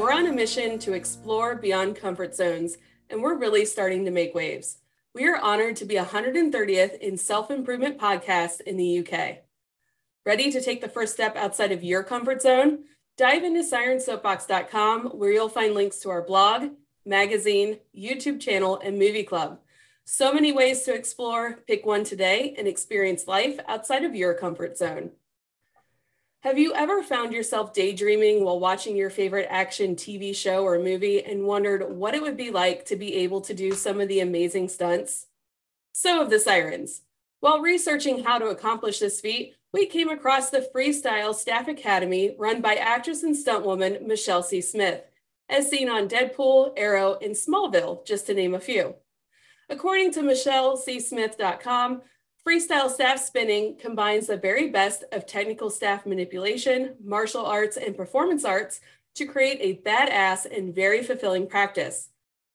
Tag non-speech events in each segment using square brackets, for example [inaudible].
We're on a mission to explore beyond comfort zones, and we're really starting to make waves. We are honored to be 130th in self improvement podcast in the UK. Ready to take the first step outside of your comfort zone? Dive into sirensoapbox.com where you'll find links to our blog, magazine, YouTube channel, and movie club. So many ways to explore. Pick one today and experience life outside of your comfort zone. Have you ever found yourself daydreaming while watching your favorite action TV show or movie and wondered what it would be like to be able to do some of the amazing stunts? So have the Sirens. While researching how to accomplish this feat, we came across the Freestyle Staff Academy run by actress and stuntwoman Michelle C. Smith, as seen on Deadpool, Arrow, and Smallville, just to name a few. According to MichelleCSmith.com, Freestyle staff spinning combines the very best of technical staff manipulation, martial arts, and performance arts to create a badass and very fulfilling practice.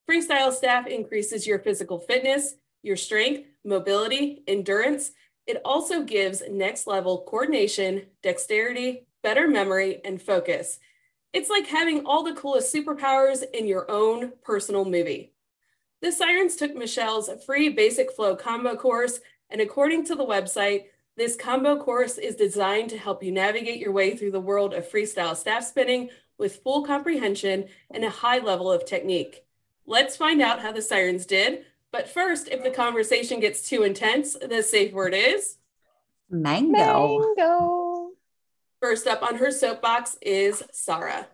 Freestyle staff increases your physical fitness, your strength, mobility, endurance. It also gives next level coordination, dexterity, better memory, and focus. It's like having all the coolest superpowers in your own personal movie. The Sirens took Michelle's free basic flow combo course and according to the website, this combo course is designed to help you navigate your way through the world of freestyle staff spinning with full comprehension and a high level of technique. Let's find out how the sirens did. But first, if the conversation gets too intense, the safe word is mango. Mango. First up on her soapbox is Sarah.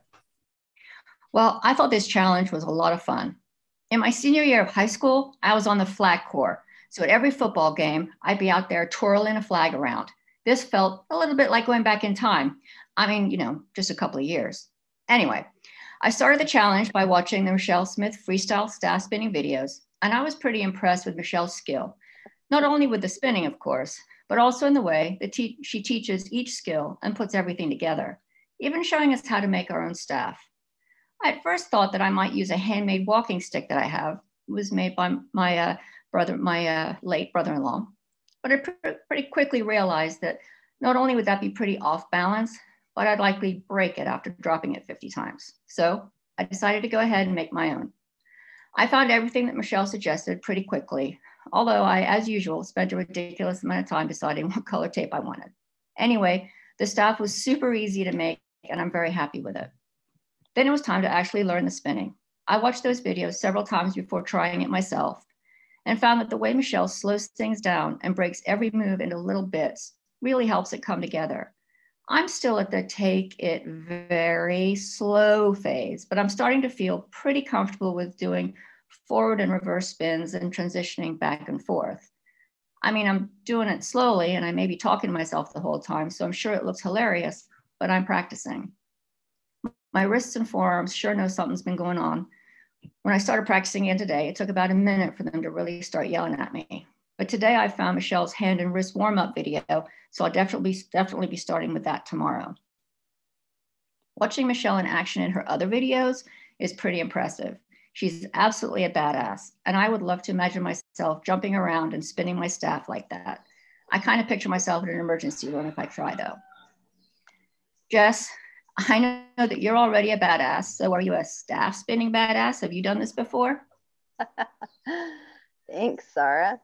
Well, I thought this challenge was a lot of fun. In my senior year of high school, I was on the flag corps, so at every football game, I'd be out there twirling a flag around. This felt a little bit like going back in time. I mean, you know, just a couple of years. Anyway, I started the challenge by watching the Michelle Smith freestyle staff spinning videos, and I was pretty impressed with Michelle's skill, not only with the spinning, of course, but also in the way that te- she teaches each skill and puts everything together, even showing us how to make our own staff. I at first thought that I might use a handmade walking stick that I have. It was made by my uh, brother, my uh, late brother-in-law. But I pr- pretty quickly realized that not only would that be pretty off balance, but I'd likely break it after dropping it 50 times. So I decided to go ahead and make my own. I found everything that Michelle suggested pretty quickly, although I, as usual, spent a ridiculous amount of time deciding [laughs] what color tape I wanted. Anyway, the stuff was super easy to make, and I'm very happy with it. Then it was time to actually learn the spinning. I watched those videos several times before trying it myself, and found that the way Michelle slows things down and breaks every move into little bits really helps it come together. I'm still at the take it very slow phase, but I'm starting to feel pretty comfortable with doing forward and reverse spins and transitioning back and forth. I mean, I'm doing it slowly and I may be talking to myself the whole time, so I'm sure it looks hilarious, but I'm practicing. My wrists and forearms sure know something's been going on, when I started practicing again today, it took about a minute for them to really start yelling at me. But today I found Michelle's hand and wrist warm up video, so I'll definitely, definitely be starting with that tomorrow. Watching Michelle in action in her other videos is pretty impressive. She's absolutely a badass, and I would love to imagine myself jumping around and spinning my staff like that. I kind of picture myself in an emergency room if I try, though. Jess, I know that you're already a badass. So are you a staff spinning badass? Have you done this before? [laughs] Thanks, Sarah.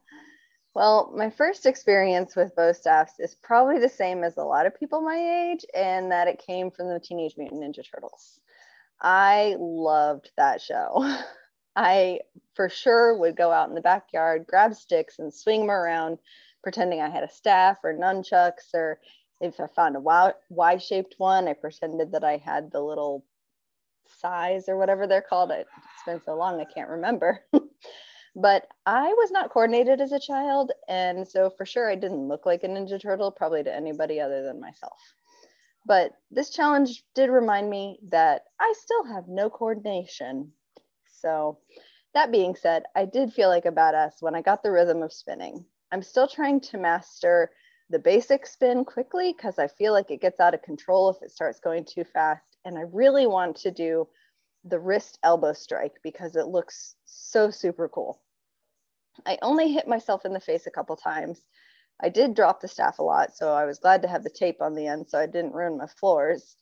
Well, my first experience with bow staffs is probably the same as a lot of people my age, and that it came from the Teenage Mutant Ninja Turtles. I loved that show. [laughs] I for sure would go out in the backyard, grab sticks, and swing them around, pretending I had a staff or nunchucks or if I found a Y shaped one, I pretended that I had the little sais or whatever they're called. It's been so long, I can't remember. [laughs] but I was not coordinated as a child. And so for sure, I didn't look like a Ninja Turtle, probably to anybody other than myself. But this challenge did remind me that I still have no coordination So, that being said, I did feel like a badass when I got the rhythm of spinning. I'm still trying to master the basic spin quickly because I feel like it gets out of control if it starts going too fast. And I really want to do the wrist elbow strike because it looks so super cool. I only hit myself in the face a couple times. I did drop the staff a lot, so I was glad to have the tape on the end so I didn't ruin my floors.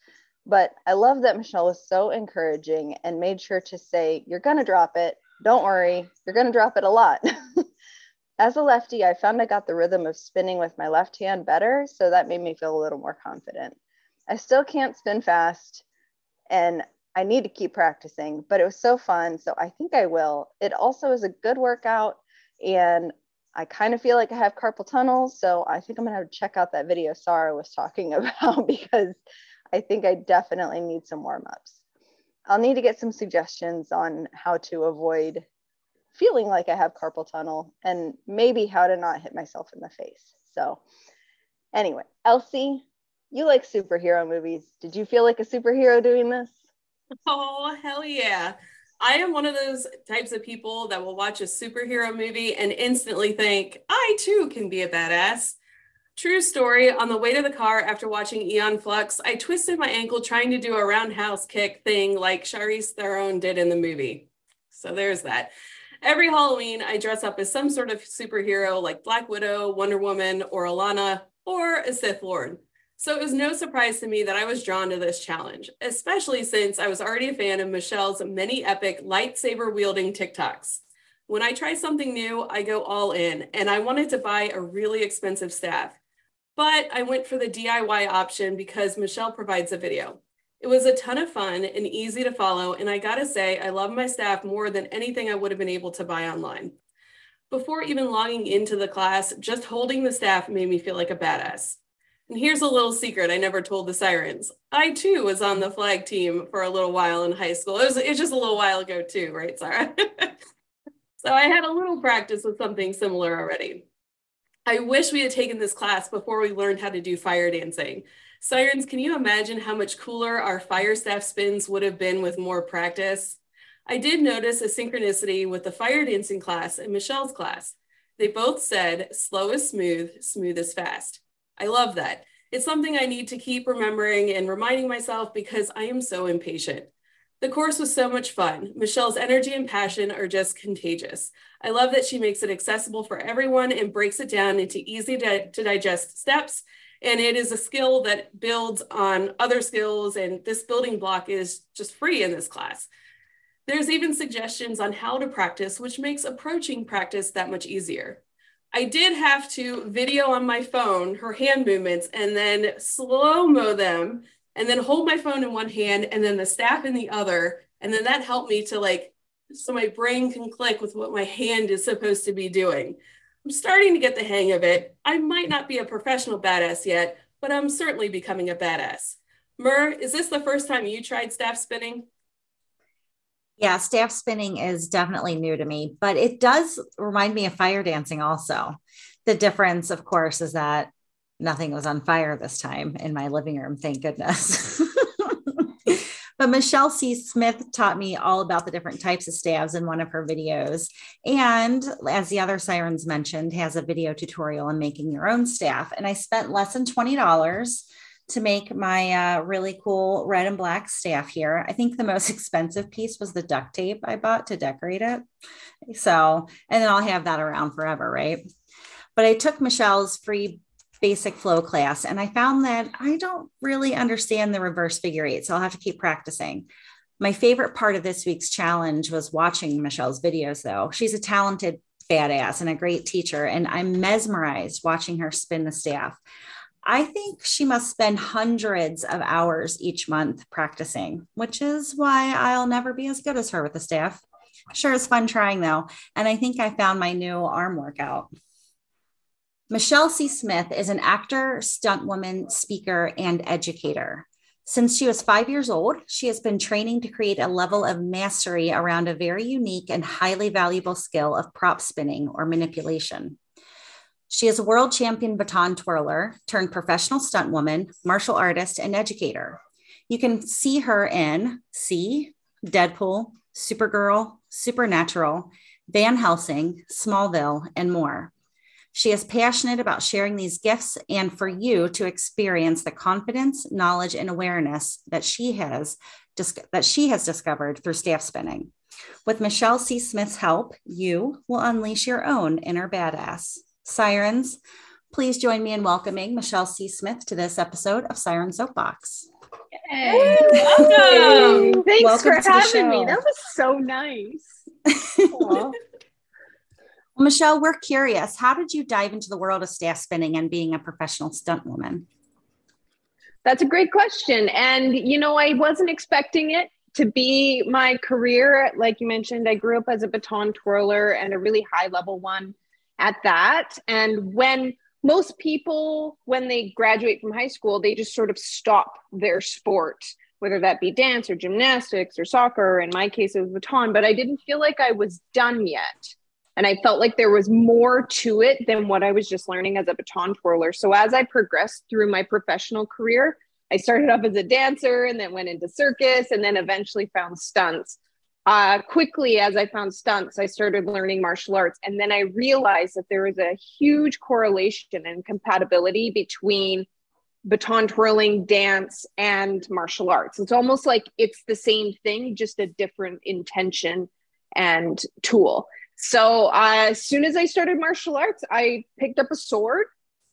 But I love that Michelle was so encouraging and made sure to say, You're going to drop it. Don't worry, you're going to drop it a lot. [laughs] As a lefty, I found I got the rhythm of spinning with my left hand better, so that made me feel a little more confident. I still can't spin fast, and I need to keep practicing, but it was so fun. So I think I will. It also is a good workout, and I kind of feel like I have carpal tunnel. So I think I'm to have to check out that video Sarah was talking [laughs] about because I think I definitely need some warm ups. I'll need to get some suggestions on how to avoid feeling like I have carpal tunnel and maybe how to not hit myself in the face. So, anyway, Elsie, you like superhero movies. Did you feel like a superhero doing this? Oh, hell yeah. I am one of those types of people that will watch a superhero movie and instantly think, I too can be a badass. True story. On the way to the car after watching Aeon Flux, I twisted my ankle trying to do a roundhouse kick thing like Charlize Theron did in the movie. So there's that. Every Halloween, I dress up as some sort of superhero like Black Widow, Wonder Woman, or Alana, or a Sith Lord. So it was no surprise to me that I was drawn to this challenge, especially since I was already a fan of Michelle's many epic lightsaber wielding TikToks. When I try something new, I go all in, and I wanted to buy a really expensive staff. But I went for the DIY option because Michelle provides a video. It was a ton of fun and easy to follow, and I gotta say, I love my staff more than anything I would have been able to buy online. Before even logging into the class, just holding the staff made me feel like a badass. And here's a little secret I never told the Sirens. I too was on the flag team for a little while in high school. It was, it was just a little while ago too, right, Sarah? [laughs] so I had a little practice with something similar already. I wish we had taken this class before we learned how to do fire dancing. Sirens, can you imagine how much cooler our fire staff spins would have been with more practice? I did notice a synchronicity with the fire dancing class and Michelle's class. They both said, slow is smooth, smooth is fast. I love that. It's something I need to keep remembering and reminding myself because I am so impatient. The course was so much fun. Michelle's energy and passion are just contagious. I love that she makes it accessible for everyone and breaks it down into easy to, digest steps. And it is a skill that builds on other skills. And this building block is just free in this class. There's even suggestions on how to practice, which makes approaching practice that much easier. I did have to video on my phone her hand movements and then slow mo them and then hold my phone in one hand and then the staff in the other. And then that helped me to like, so my brain can click with what my hand is supposed to be doing. I'm starting to get the hang of it. I might not be a professional badass yet, but I'm certainly becoming a badass. Mur, is this the first time you tried staff spinning? Yeah, staff spinning is definitely new to me, but it does remind me of fire dancing also. The difference, of course, is that nothing was on fire this time in my living room, thank goodness. [laughs] but Michelle C. Smith taught me all about the different types of staves in one of her videos. And as the other sirens mentioned, has a video tutorial on making your own staff. And I spent less than $20 to make my uh, really cool red and black staff here. I think the most [laughs] expensive piece was the duct tape I bought to decorate it. So, and then I'll have that around forever, right? But I took Michelle's free basic flow class and I found that I don't really understand the reverse figure eight. So I'll have to keep practicing. My favorite part of this week's challenge was watching Michelle's videos, though. She's a talented badass and a great teacher, and I'm mesmerized watching her spin the staff. I think she must spend hundreds of hours each month practicing, which is why I'll never be as good as her with the staff. Sure, it's fun trying though. And I think I found my new arm workout. Michelle C. Smith is an actor, stunt woman, speaker, and educator. Since she was five years old, she has been training to create a level of mastery around a very unique and highly valuable skill of prop spinning or manipulation. She is a world champion baton twirler turned professional stunt woman, martial artist, and educator. You can see her in C, Deadpool, Supergirl, Supernatural, Van Helsing, Smallville, and more. She is passionate about sharing these gifts and for you to experience the confidence, knowledge, and awareness that she has that she has discovered through staff spinning. With Michelle C. Smith's help, you will unleash your own inner badass. Sirens, please join me in welcoming Michelle C. Smith to this episode of Siren Soapbox. Hey, welcome. Thanks welcome for having me. That was so nice. [laughs] well, Michelle, we're curious. How did you dive into the world of staff spinning and being a professional stunt woman? That's a great question. And, you know, I wasn't expecting it to be my career. Like you mentioned, I grew up as a baton twirler and a really high level one at that. And when most people, when they graduate from high school, they just sort of stop their sport, whether that be dance or gymnastics or soccer. In my case, it was baton, but I didn't feel like I was done yet. And I felt like there was more to it than what I was just learning as a baton twirler. So as I progressed through my professional career, I started off as a dancer and then went into circus and then eventually found stunts. Uh, quickly, as I found stunts, I started learning martial arts. And then I realized that there is a huge correlation and compatibility between baton twirling, dance, and martial arts. It's almost like it's the same thing, just a different intention and tool. So uh, as soon as I started martial arts, I picked up a sword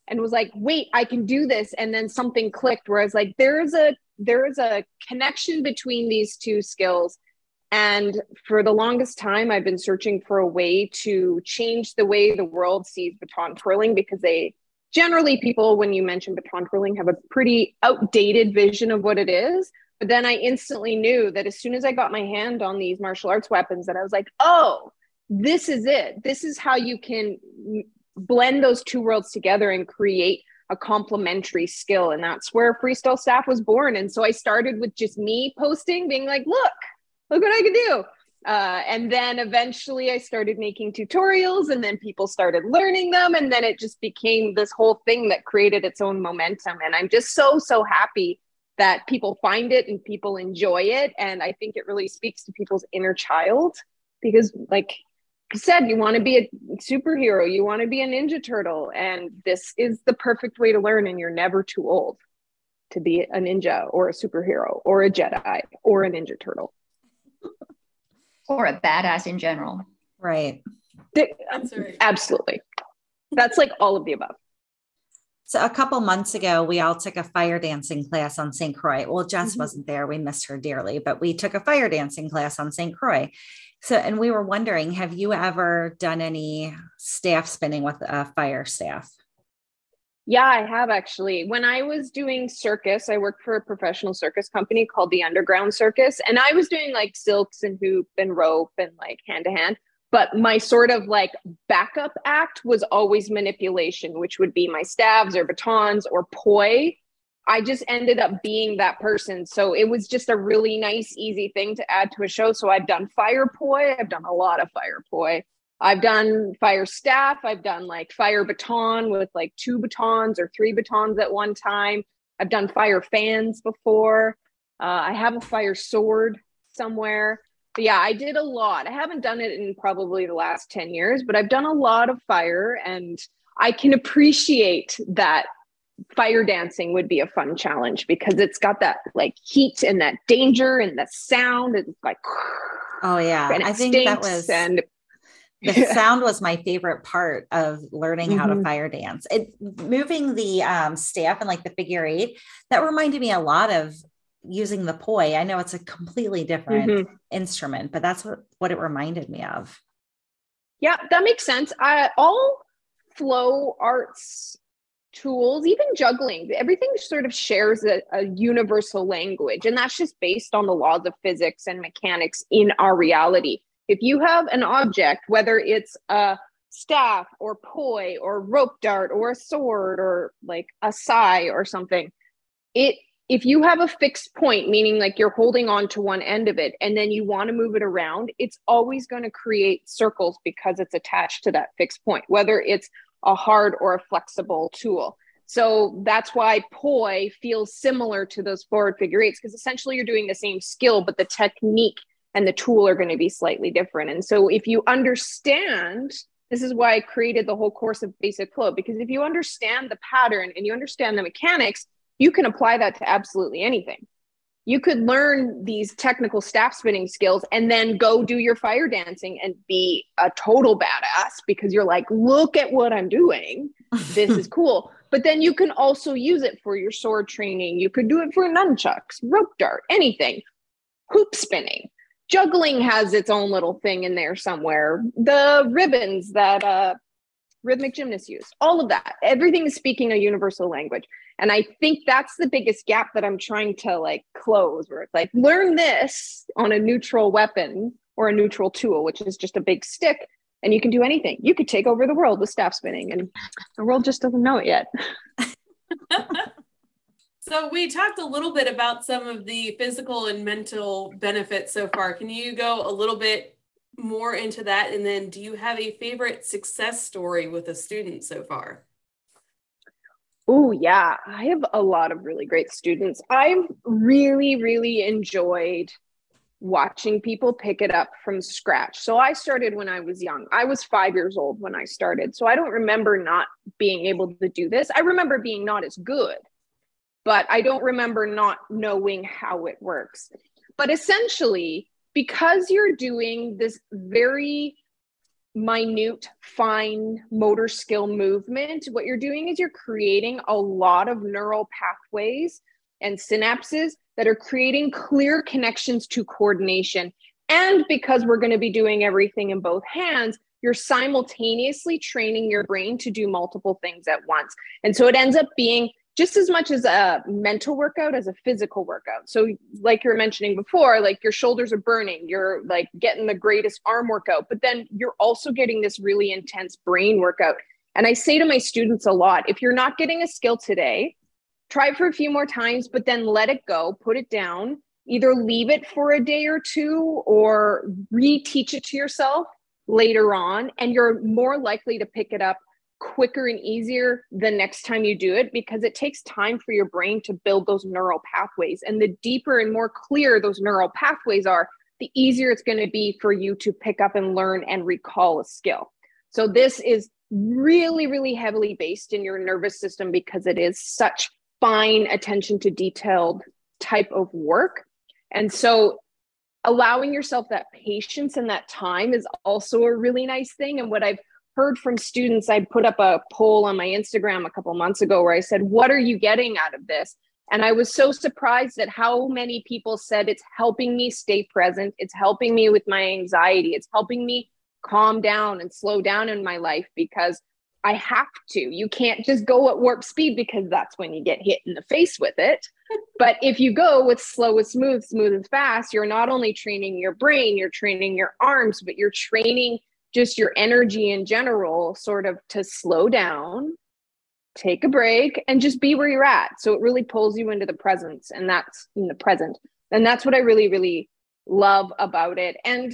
and was like, wait, I can do this. And then something clicked where I was like, there is a there is a connection between these two skills. And for the longest time, I've been searching for a way to change the way the world sees baton twirling because they generally people, when you mention baton twirling, have a pretty outdated vision of what it is. But then I instantly knew that as soon as I got my hand on these martial arts weapons, that I was like, oh, this is it. This is how you can blend those two worlds together and create a complementary skill. And that's where freestyle staff was born. And so I started with just me posting, being like, look, look what I can do. Uh, and then eventually I started making tutorials, and then people started learning them. And then it just became this whole thing that created its own momentum. And I'm just so, so happy that people find it and people enjoy it. And I think it really speaks to people's inner child because, like, said you want to be a superhero you want to be a ninja turtle and this is the perfect way to learn and you're never too old to be a ninja or a superhero or a jedi or a ninja turtle or a badass in general right that's right. absolutely that's like all of the above so a couple months ago, we all took a fire dancing class on St. Croix. Well, Jess mm-hmm. wasn't there. We missed her dearly, but we took a fire dancing class on St. Croix. So, and we were wondering, have you ever done any staff spinning with a fire staff? Yeah, I have actually. When I was doing circus, I worked for a professional circus company called the Underground Circus, and I was doing like silks and hoop and rope and like hand to hand. But my sort of like backup act was always manipulation, which would be my stabs or batons or poi, I just ended up being that person. So it was just a really nice, easy thing to add to a show. So I've done fire poi. I've done a lot of fire poi. I've done fire staff. I've done like fire baton with like two batons or three batons at one time. I've done fire fans before. Uh, I have a fire sword somewhere. But yeah, I did a lot. I haven't done it in probably the last 10 years, but I've done a lot of fire and I can appreciate that fire dancing would be a fun challenge because it's got that like heat and that danger and the sound and like oh yeah i think that was and [laughs] the sound was my favorite part of learning mm-hmm. how to mm-hmm. fire dance it moving the um, staff and like the figure eight that reminded me a lot of using the poi i know it's a completely different mm-hmm. instrument but that's what what it reminded me of yeah that makes sense I, all flow arts tools, even juggling, everything sort of shares a, a, universal language. And that's just based on the laws of physics and mechanics in our reality. If you have an object, whether it's a staff or poi or rope dart or a sword or like a sai or something, it if you have a fixed point, meaning like you're holding on to one end of it and then you want to move it around, it's always going to create circles because it's attached to that fixed point, whether it's a hard or a flexible tool. So that's why poi feels similar to those forward figure eights because essentially you're doing the same skill, but the technique and the tool are going to be slightly different. And so if you understand, this is why I created the whole course of basic flow, because if you understand the pattern and you understand the mechanics, you can apply that to absolutely anything. You could learn these technical staff spinning skills and then go do your fire dancing and be a total badass because you're like, look at what I'm doing. This is [laughs] cool. But then you can also use it for your sword training. You could do it for nunchucks, rope dart, anything, hoop spinning juggling has its own little thing in there somewhere. The ribbons that uh, rhythmic gymnasts use, all of that, everything is speaking a universal language. And I think that's the biggest gap that I'm trying to like close, where it's like, learn this on a neutral weapon or a neutral tool, which is just a big stick, and you can do anything. You could take over the world with staff spinning, and the world just doesn't know it yet. [laughs] So we talked a little bit about some of the physical and mental benefits so far. Can you go a little bit more into that? And then do you have a favorite success story with a student so far? Oh, yeah. I have a lot of really great students. I've really, really enjoyed watching people pick it up from scratch. So I started when I was young. I was five years old when I started. So I don't remember not being able to do this. I remember being not as good but I don't remember not knowing how it works. But essentially, because you're doing this very minute, fine motor skill movement, what you're doing is you're creating a lot of neural pathways and synapses that are creating clear connections to coordination. And because we're going to be doing everything in both hands, you're simultaneously training your brain to do multiple things at once. And so it ends up being just as much as a mental workout as a physical workout. So, like you were mentioning before, like your shoulders are burning, you're like getting the greatest arm workout, but then you're also getting this really intense brain workout. And I say to my students a lot if you're not getting a skill today, try for a few more times, but then let it go, put it down, either leave it for a day or two or reteach it to yourself later on. And you're more likely to pick it up quicker and easier the next time you do it because it takes time for your brain to build those neural pathways. And the deeper and more clear those neural pathways are, the easier it's going to be for you to pick up and learn and recall a skill. So, this is really, really heavily based in your nervous system because it is such fine attention to detailed type of work. And so, allowing yourself that patience and that time is also a really nice thing. And what I've heard from students i put up a poll on my instagram a couple months ago where i said what are you getting out of this? And i was so surprised at how many people said it's helping me stay present. It's helping me with my anxiety. It's helping me calm down and slow down in my life because i have to. You can't just go at warp speed because that's when you get hit in the face with it. [laughs] But if you go with slow and smooth smooth and fast you're not only training your brain you're training your arms but you're training just your energy in general sort of to slow down take a break and just be where you're at. So it really pulls you into the presence and that's in the present. And that's what i really really love about it. And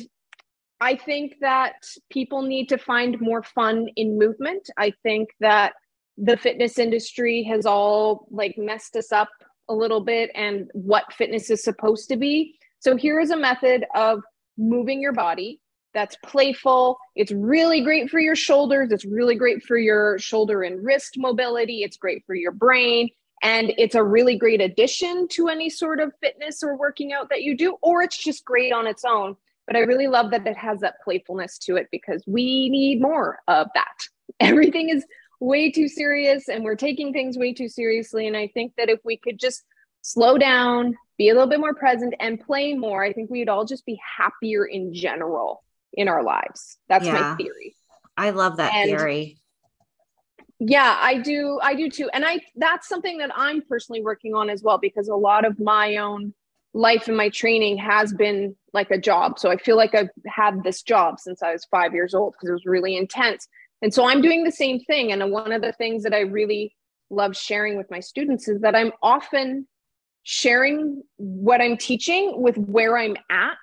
i think that people need to find more fun in movement. I think that the fitness industry has all like messed us up a little bit and what fitness is supposed to be. So here is a method of moving your body that's playful. It's really great for your shoulders. It's really great for your shoulder and wrist mobility. It's great for your brain. And it's a really great addition to any sort of fitness or working out that you do, or it's just great on its own. But I really love that it has that playfulness to it because we need more of that. [laughs] Everything is way too serious and we're taking things way too seriously. And I think that if we could just slow down, be a little bit more present, and play more, I think we'd all just be happier in general in our lives. That's yeah. my theory. I love that and theory. Yeah, I do. I do too. And I that's something that I'm personally working on as well because a lot of my own life and my training has been like a job. So I feel like I've had this job since I was 5 years old because it was really intense. And so I'm doing the same thing and one of the things that I really love sharing with my students is that I'm often sharing what I'm teaching with where I'm at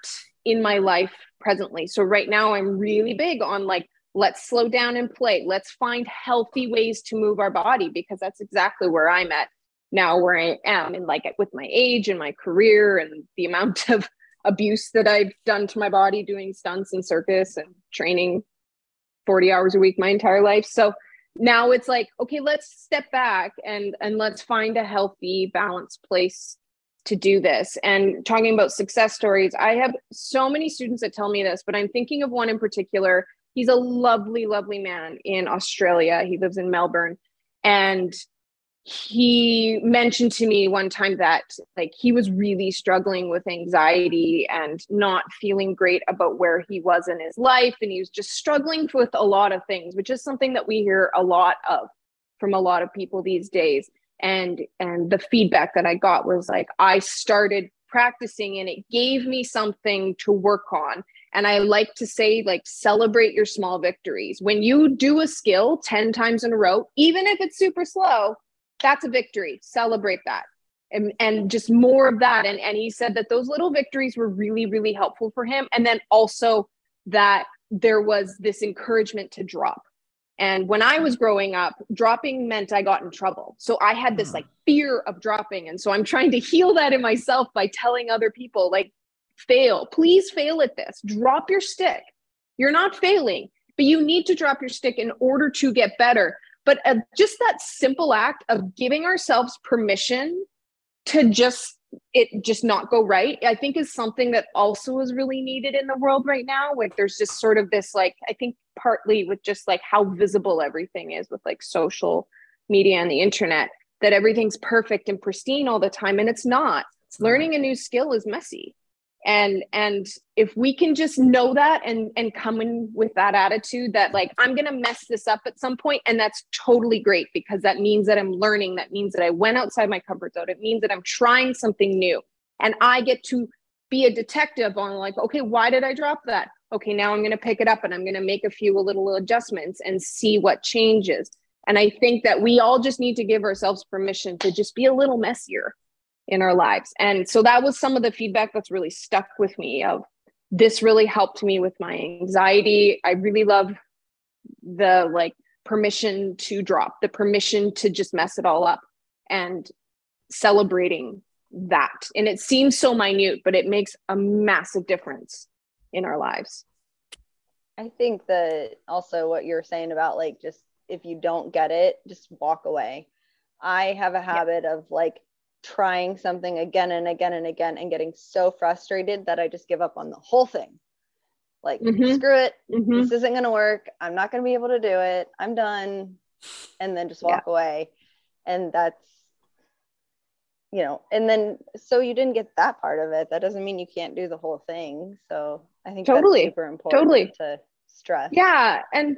in my life presently. So right now I'm really big on like let's slow down and play. Let's find healthy ways to move our body because that's exactly where I'm at now where I am and like with my age and my career and the amount [laughs] of abuse that I've done to my body doing stunts and circus and training 40 hours a week my entire life. So now it's like, okay, let's step back and and let's find a healthy, balanced place to do this. And talking about success stories, I have so many students that tell me this, but I'm thinking of one in particular. He's a lovely, lovely man in Australia. He lives in Melbourne. And he mentioned to me one time that like he was really struggling with anxiety and not feeling great about where he was in his life and he was just struggling with a lot of things which is something that we hear a lot of from a lot of people these days and and the feedback that i got was like i started practicing and it gave me something to work on. And i like to say like celebrate your small victories. When you do a skill 10 times in a row even if it's super slow that's a victory. Celebrate that. And, and just more of that. And, and he said that those little victories were really really helpful for him. And then also that there was this encouragement to drop and when i was growing up dropping meant i got in trouble. So i had this hmm. like fear of dropping. And so i'm trying to heal that in myself by telling other people like fail. Please fail at this. Drop your stick. You're not failing but you need to drop your stick in order to get better. But uh, just that simple act of giving ourselves permission to just it just not go right i think is something that also is really needed in the world right now like there's just sort of this like i think partly with just like how visible everything is with like social media and the internet that everything's perfect and pristine all the time and it's not. Mm-hmm. Learning a new skill is messy. And and if we can just know that and and come in with that attitude that like i'm going to mess this up at some point and that's totally great because that means that i'm learning that means that i went outside my comfort zone it means that i'm trying something new. And i get to be a detective on like okay why did i drop that okay now i'm going to pick it up and i'm going to make a few little adjustments and see what changes and i think that we all just need to give ourselves permission to just be a little messier in our lives. And so that was some of the feedback that's really stuck with me of this really helped me with my anxiety. I really love the like permission to drop, the permission to just mess it all up and celebrating that. And it seems so minute, but it makes a massive difference in our lives. I think that also what you're saying about like just if you don't get it, just walk away. I have a habit yeah. of like trying something again and again and again and getting so frustrated that I just give up on the whole thing. Like, mm-hmm. screw it. Mm-hmm. This isn't going to work. I'm not going to be able to do it. I'm done. And then just walk yeah. away. And that's, you know, and then so you didn't get that part of it. That doesn't mean you can't do the whole thing. So I think totally super important totally. to stress. Yeah. And,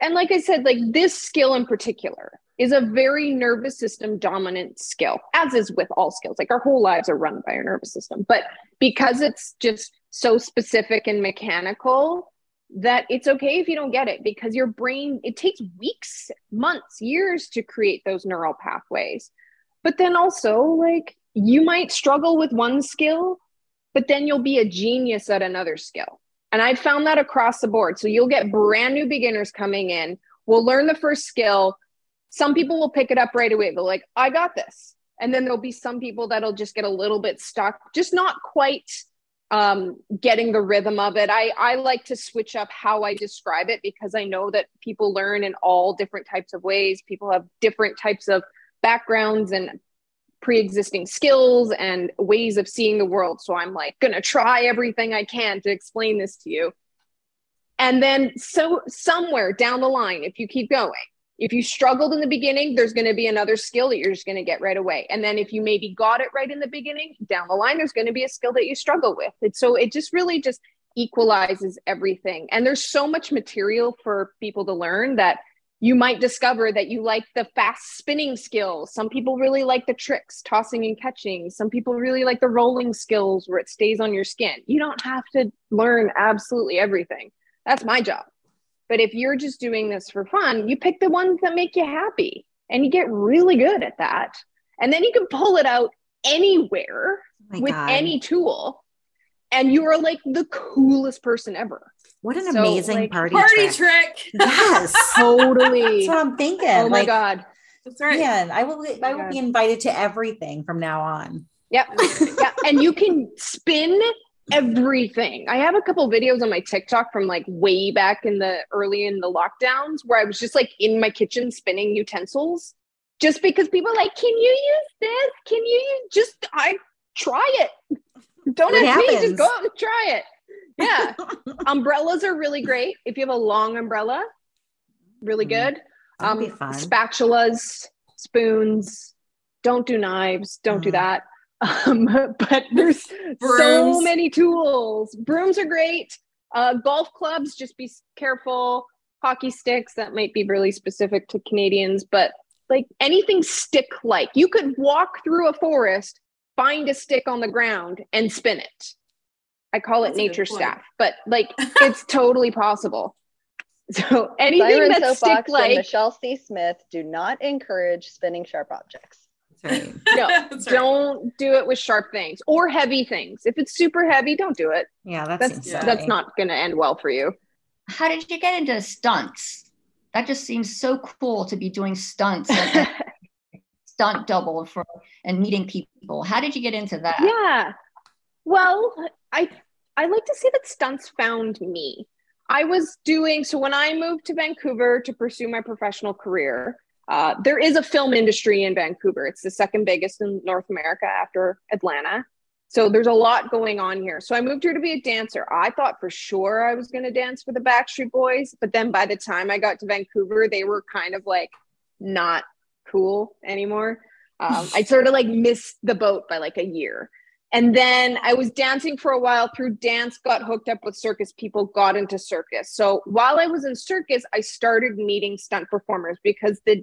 and like I said, like this skill in particular, is a very nervous system dominant skill, as is with all skills. Like our whole lives are run by our nervous system. But because it's just so specific and mechanical, that it's okay if you don't get it because your brain, it takes weeks, months, years to create those neural pathways. But then also, like, you might struggle with one skill, but then you'll be a genius at another skill. And I've found that across the board. So you'll get brand new beginners coming in, We'll learn the first skill, some people will pick it up right away. They're like, I got this. And then there'll be some people that'll just get a little bit stuck, just not quite um, getting the rhythm of it. I, I like to switch up how I describe it because I know that people learn in all different types of ways. People have different types of backgrounds and pre-existing skills and ways of seeing the world. So I'm like gonna try everything I can to explain this to you. And then so somewhere down the line, if you keep going, if you struggled in the beginning, there's going to be another skill that you're just going to get right away. And then if you maybe got it right in the beginning, down the line, there's going to be a skill that you struggle with. And so it just really just equalizes everything. And there's so much material for people to learn that you might discover that you like the fast spinning skills. Some people really like the tricks, tossing and catching. Some people really like the rolling skills where it stays on your skin. You don't have to learn absolutely everything. That's my job. But if you're just doing this for fun, you pick the ones that make you happy and you get really good at that. And then you can pull it out anywhere oh with God. any tool. And you are like the coolest person ever. What an so, amazing like, party, party trick. trick. [laughs] Yes, [laughs] totally. That's what I'm thinking. Oh my like, God. That's right. Yeah, I will. Oh I will God. be invited to everything from now on. Yep. [laughs] yeah, and you can spin everything. I have a couple videos on my TikTok from like way back in the early in the lockdowns where I was just like in my kitchen spinning utensils just because people are like, can you use this? Can you use just I try it. Don't ask me, just go out and try it. Yeah. [laughs] Umbrellas are really great. If you have a long umbrella, really mm-hmm. good. Um, spatulas, spoons, don't do knives, don't mm. do that. [laughs] Um, but there's Brooms. so many tools. Brooms are great. Uh, golf clubs, just be careful. Hockey sticks, that might be really specific to Canadians, but like anything stick like. You could walk through a forest, find a stick on the ground, and spin it. I call That's it nature staff, but like [laughs] it's totally possible. [laughs] So anything Siren that's stick like Michelle C. Smith do not encourage spinning sharp objects. Right. [laughs] no, right. don't do it with sharp things or heavy things. If it's super heavy, don't do it. Yeah, that's that's, that's not going to end well for you. How did you get into stunts? That just seems so cool to be doing stunts. Stunt double for and meeting people. How did you get into that? Yeah. Well, I I like to say that stunts found me. I was doing so when I moved to Vancouver to pursue my professional career. Uh, there is a film industry in Vancouver. It's the second biggest in North America after Atlanta. So there's a lot going on here. So I moved here to be a dancer. I thought for sure I was going to dance for the Backstreet Boys, but then by the time I got to Vancouver, they were kind of like not cool anymore. Um, I sort of like missed the boat by like a year. And then I was dancing for a while through dance, got hooked up with circus people, got into circus. So while I was in circus, I started meeting stunt performers because the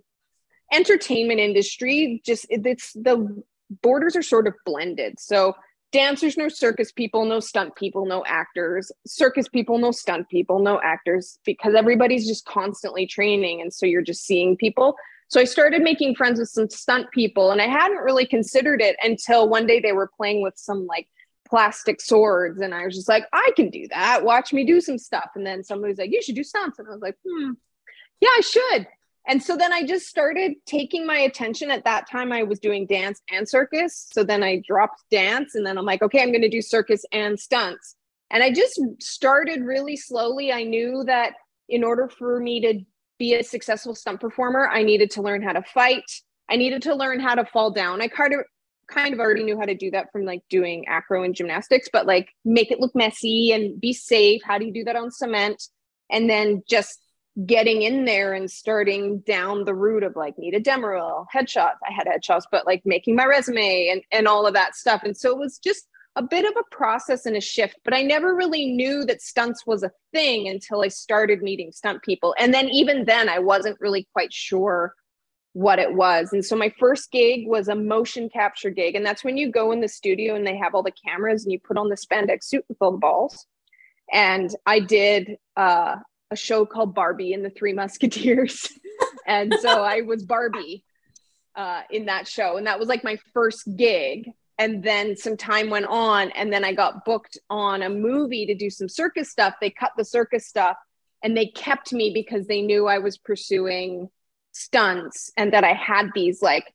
entertainment industry just it's the borders are sort of blended. So dancers know circus people, know stunt people, know actors. Circus people know stunt people, know actors because everybody's just constantly training. And so you're just seeing people. So I started making friends with some stunt people, and I hadn't really considered it until one day they were playing with some like plastic swords, and I was just like, I can do that. Watch me do some stuff. And then somebody was like, You should do stunts, and I was like, Hmm, yeah, I should. And so then I just started taking my attention. At that time, I was doing dance and circus. So then I dropped dance, and then I'm like, okay, I'm going to do circus and stunts. And I just started really slowly. I knew that in order for me to be a successful stunt performer, I needed to learn how to fight. I needed to learn how to fall down. I kind of kind of already knew how to do that from like doing acro and gymnastics, but like make it look messy and be safe. How do you do that on cement? And then just getting in there and starting down the route of like need a demo reel, headshots. I had headshots, but like making my resume and, and all of that stuff. And so it was just a bit of a process and a shift, but I never really knew that stunts was a thing until I started meeting stunt people. And then even then, I wasn't really quite sure what it was. And so my first gig was a motion capture gig. And that's when you go in the studio and they have all the cameras and you put on the spandex suit with all the balls. And I did uh, a show called Barbie and the Three [laughs] Musketeers. and so I was Barbie uh, in that show. And that was like my first gig and then some time went on and then i got booked on a movie to do some circus stuff. They cut the circus stuff and they kept me because they knew i was pursuing stunts and that i had these like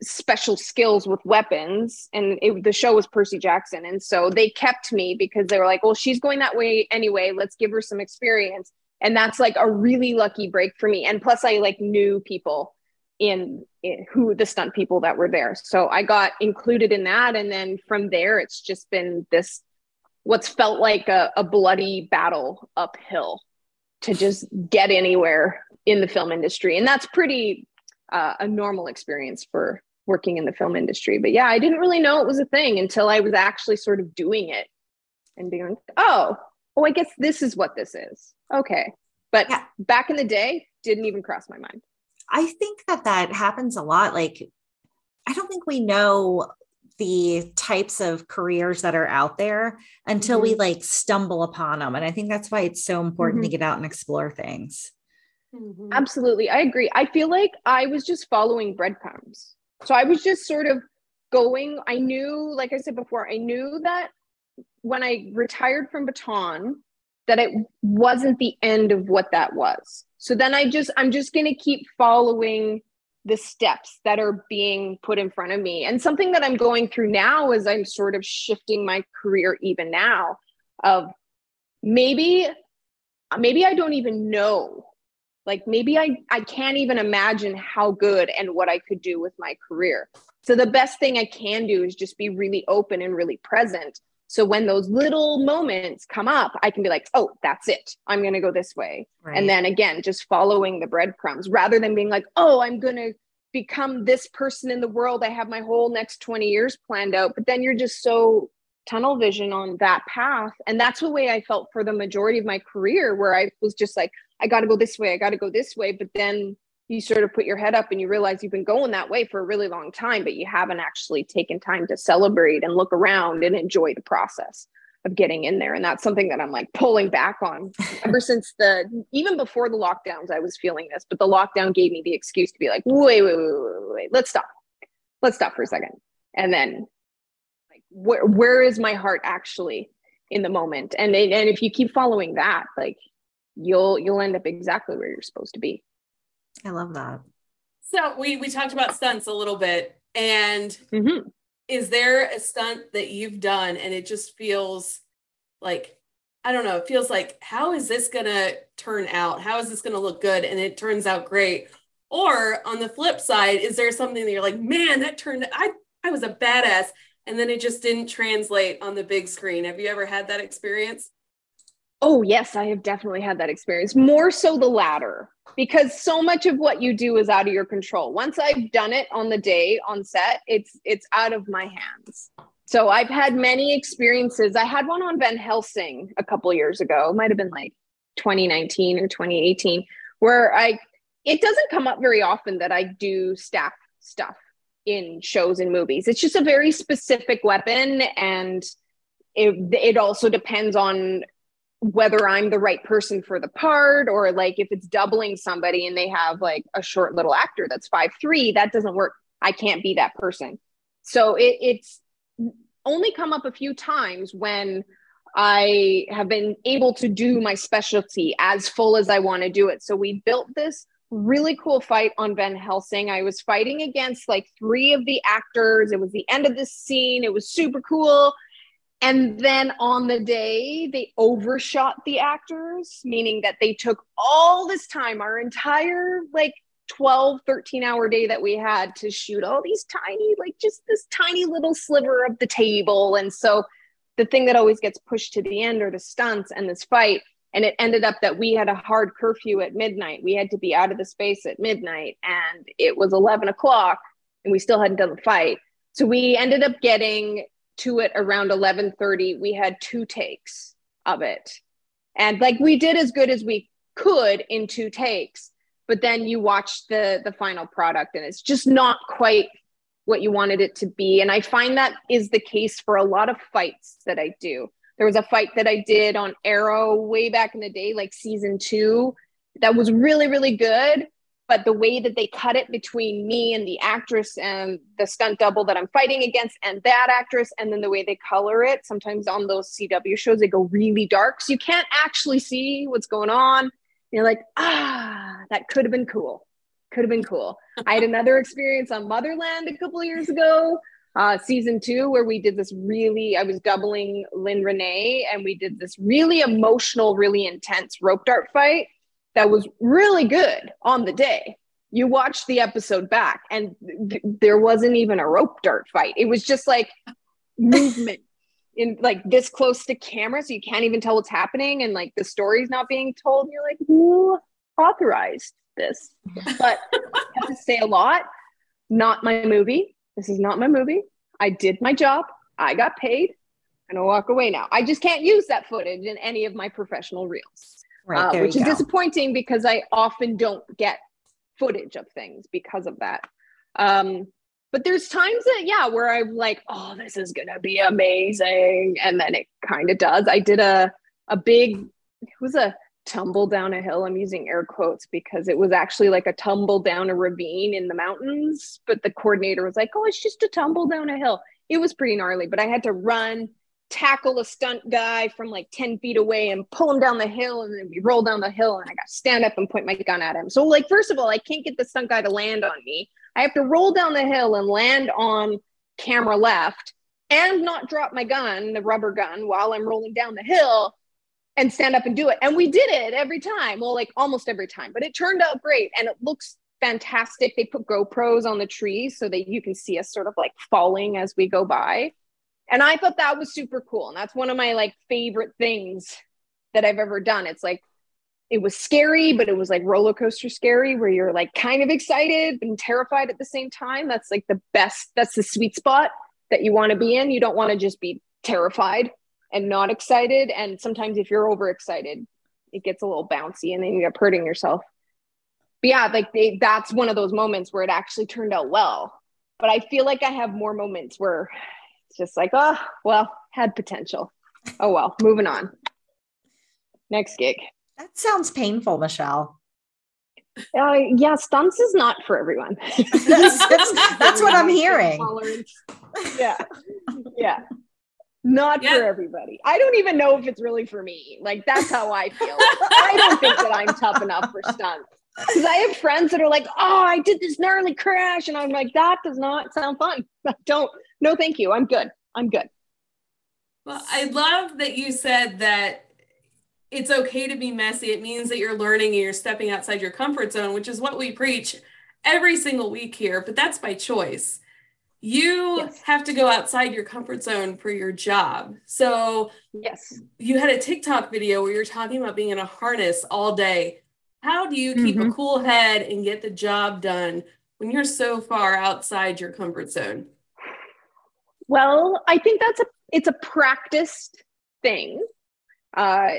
special skills with weapons. And it, the show was percy jackson. And so they kept me because they were like well she's going that way anyway. Let's give her some experience. And that's like a really lucky break for me. And plus i like knew people in, in, who the stunt people that were there. So I got included in that. And then from there, it's just been this what's felt like a, a bloody battle uphill to just get anywhere in the film industry. And that's pretty uh, a normal experience for working in the film industry. But yeah, I didn't really know it was a thing until I was actually sort of doing it and being, like, oh, oh, I guess this is what this is. Okay. But yeah. back in the day, didn't even cross my mind. I think that that happens a lot. Like, I don't think we know the types of careers that are out there until mm-hmm. we like stumble upon them. And I think that's why it's so important mm-hmm. to get out and explore things. Mm-hmm. Absolutely. I agree. I feel like I was just following breadcrumbs. So I was just sort of going, I knew, like I said before, I knew that when I retired from baton, that it wasn't the end of what that was. So then I just, I'm just going to keep following the steps that are being put in front of me. And something that I'm going through now is I'm sort of shifting my career even now of maybe maybe I don't even know. Like maybe I I can't even imagine how good and what I could do with my career. So the best thing I can do is just be really open and really present. So when those little moments come up, I can be like, "Oh, that's it. I'm going to go this way." Right. And then again, just following the breadcrumbs rather than being like, "Oh, I'm going to become this person in the world. I have my whole next 20 years planned out." But then you're just so tunnel vision on that path. And that's the way I felt for the majority of my career, where I was just like, I got to go this way, I got to go this way. But then you sort of put your head up and you realize you've been going that way for a really long time, but you haven't actually taken time to celebrate and look around and enjoy the process of getting in there. And that's something that I'm like pulling back on [laughs] ever since the, even before the lockdowns, I was feeling this, but the lockdown gave me the excuse to be like, wait, wait, wait, wait, wait, let's stop. Let's stop for a second. And then like, where where is my heart actually in the moment and and if you keep following that like you'll you'll end up exactly where you're supposed to be i love that so we we talked about stunts a little bit and mm-hmm. is there a stunt that you've done and it just feels like i don't know it feels like how is this gonna turn out how is this gonna look good and it turns out great or on the flip side is there something that you're like man that turned i i was a badass and then it just didn't translate on the big screen. Have you ever had that experience? Oh, yes, I have definitely had that experience. More so the latter, because so much of what you do is out of your control. Once I've done it on the day on set, it's it's out of my hands. So I've had many experiences. I had one on Van Helsing a couple years ago. Might have been like 2019 or 2018, where I it doesn't come up very often that I do staff stuff in shows and movies. It's just a very specific weapon and it, it also depends on whether I'm the right person for the part or like if it's doubling somebody and they have like a short little actor that's five three, that doesn't work. I can't be that person. So it, it's only come up a few times when I have been able to do my specialty as full as I want to do it. So we built this really cool fight on Van Helsing. I was fighting against like three of the actors. It was the end of the scene. It was super cool. And then on the day, they overshot the actors, meaning that they took all this time, our entire like 12, 13 hour day that we had to shoot all these tiny, like just this tiny little sliver of the table. And so the thing that always gets pushed to the end are the stunts and this fight. And it ended up that we had a hard curfew at midnight. We had to be out of the space at midnight and it was 11 o'clock and we still hadn't done the fight. So we ended up getting to it around 11.30 we had two takes of it and like we did as good as we could in two takes but then you watch the the final product and it's just not quite what you wanted it to be and i find that is the case for a lot of fights that i do there was a fight that I did on Arrow way back in the day, like season two, that was really, really good. But the way that they cut it between me and the actress and the stunt double that I'm fighting against and that actress, and then the way they color it, sometimes on those CW shows, they go really dark. So you can't actually see what's going on. You're like, ah, that could have been cool. Could have been cool. [laughs] I had another experience on Motherland a couple years ago uh, season two where we did this really i was doubling Lyne Renée and we did this really emotional really intense rope dart fight that was really good on the day you watch the episode back and th- there wasn't even a rope dart fight it was just like [laughs] movement in like this close to camera so you can't even tell what's happening and like the story's not being told and you're like who authorized this but i have to say a lot not my movie this is not my movie. I did my job. I got paid. and I walk away now. I just can't use that footage in any of my professional reels, right, uh, which is go. disappointing because I often don't get footage of things because of that. Um, but there's times that, yeah, where I'm like, oh, this is going to be amazing. And then it kind of does. I did a, a big, it was a tumble down a hill. I'm using air quotes because it was actually like a tumble down a ravine in the mountains. But the coordinator was like, oh, it's just a tumble down a hill. It was pretty gnarly, but I had to run tackle a stunt guy from like 10 feet away and pull him down the hill and then we roll down the hill and I got to stand up and point my gun at him. So like first of all, I can't get the stunt guy to land on me. I have to roll down the hill and land on camera left and not drop my gun, the rubber gun, while I'm rolling down the hill and stand up and do it. And we did it every time. Well, like almost every time, but it turned out great and it looks fantastic. They put GoPros on the trees so that you can see us sort of like falling as we go by. And I thought that was super cool. And that's one of my like favorite things that I've ever done. It's like it was scary, but it was like roller coaster scary where you're like kind of excited and terrified at the same time. That's like the best, that's the sweet spot that you want to be in. You don't want to just be terrified and not excited. And sometimes if you're overexcited, it gets a little bouncy and then you end up hurting yourself. But yeah, like they, that's one of those moments where it actually turned out well. But I feel like I have more moments where it's just like, oh, well, had potential. Oh, well, moving on. Next gig. That sounds painful, Michelle. Uh, yeah, stunts is not for everyone. [laughs] [laughs] that's, that's, that's what I'm hearing. [laughs] Yeah. Yeah. Not yeah. for everybody. I don't even know if it's really for me. Like, that's how I feel. I don't think that I'm tough enough for stunts. Because I have friends that are like, oh, I did this gnarly crash. And I'm like, that does not sound fun. don't, no, thank you. I'm good. I'm good. Well, I love that you said that it's okay to be messy. It means that you're learning and you're stepping outside your comfort zone, which is what we preach every single week here, but that's by choice. You yes. have to go outside your comfort zone for your job. So, yes, you had a TikTok video where you're talking about being in a harness all day. How do you keep mm-hmm. a cool head and get the job done when you're so far outside your comfort zone? Well, I think that's a it's a practiced thing. Uh,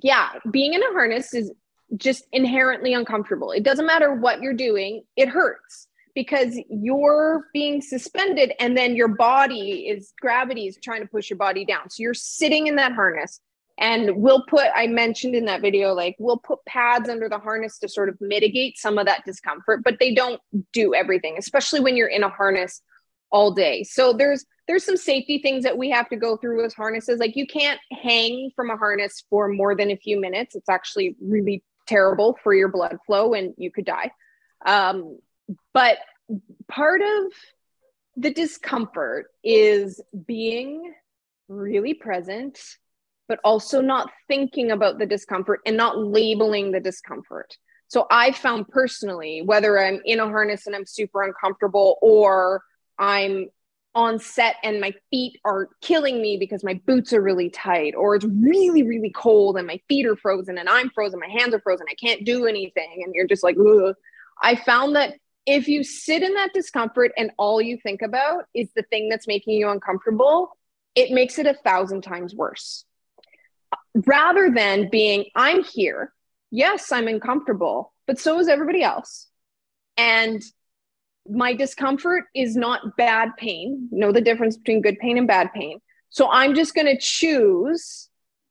yeah, being in a harness is just inherently uncomfortable. It doesn't matter what you're doing, it hurts because you're being suspended and then your body is gravity is trying to push your body down. So you're sitting in that harness and we'll put I mentioned in that video like we'll put pads under the harness to sort of mitigate some of that discomfort, but they don't do everything, especially when you're in a harness all day. So there's there's some safety things that we have to go through with harnesses. Like you can't hang from a harness for more than a few minutes. It's actually really terrible for your blood flow and you could die. Um, but part of the discomfort is being really present, but also not thinking about the discomfort and not labeling the discomfort. So I found personally, whether I'm in a harness and I'm super uncomfortable or I'm on set and my feet are killing me because my boots are really tight or it's really really cold and my feet are frozen and i'm frozen my hands are frozen i can't do anything. And you're just like Ugh. i found that if you sit in that discomfort and all you think about is the thing that's making you uncomfortable it makes it a thousand times worse. Rather than being i'm here. Yes i'm uncomfortable but so is everybody else. And my discomfort is not bad pain. Know the difference between good pain and bad pain. So I'm just going to choose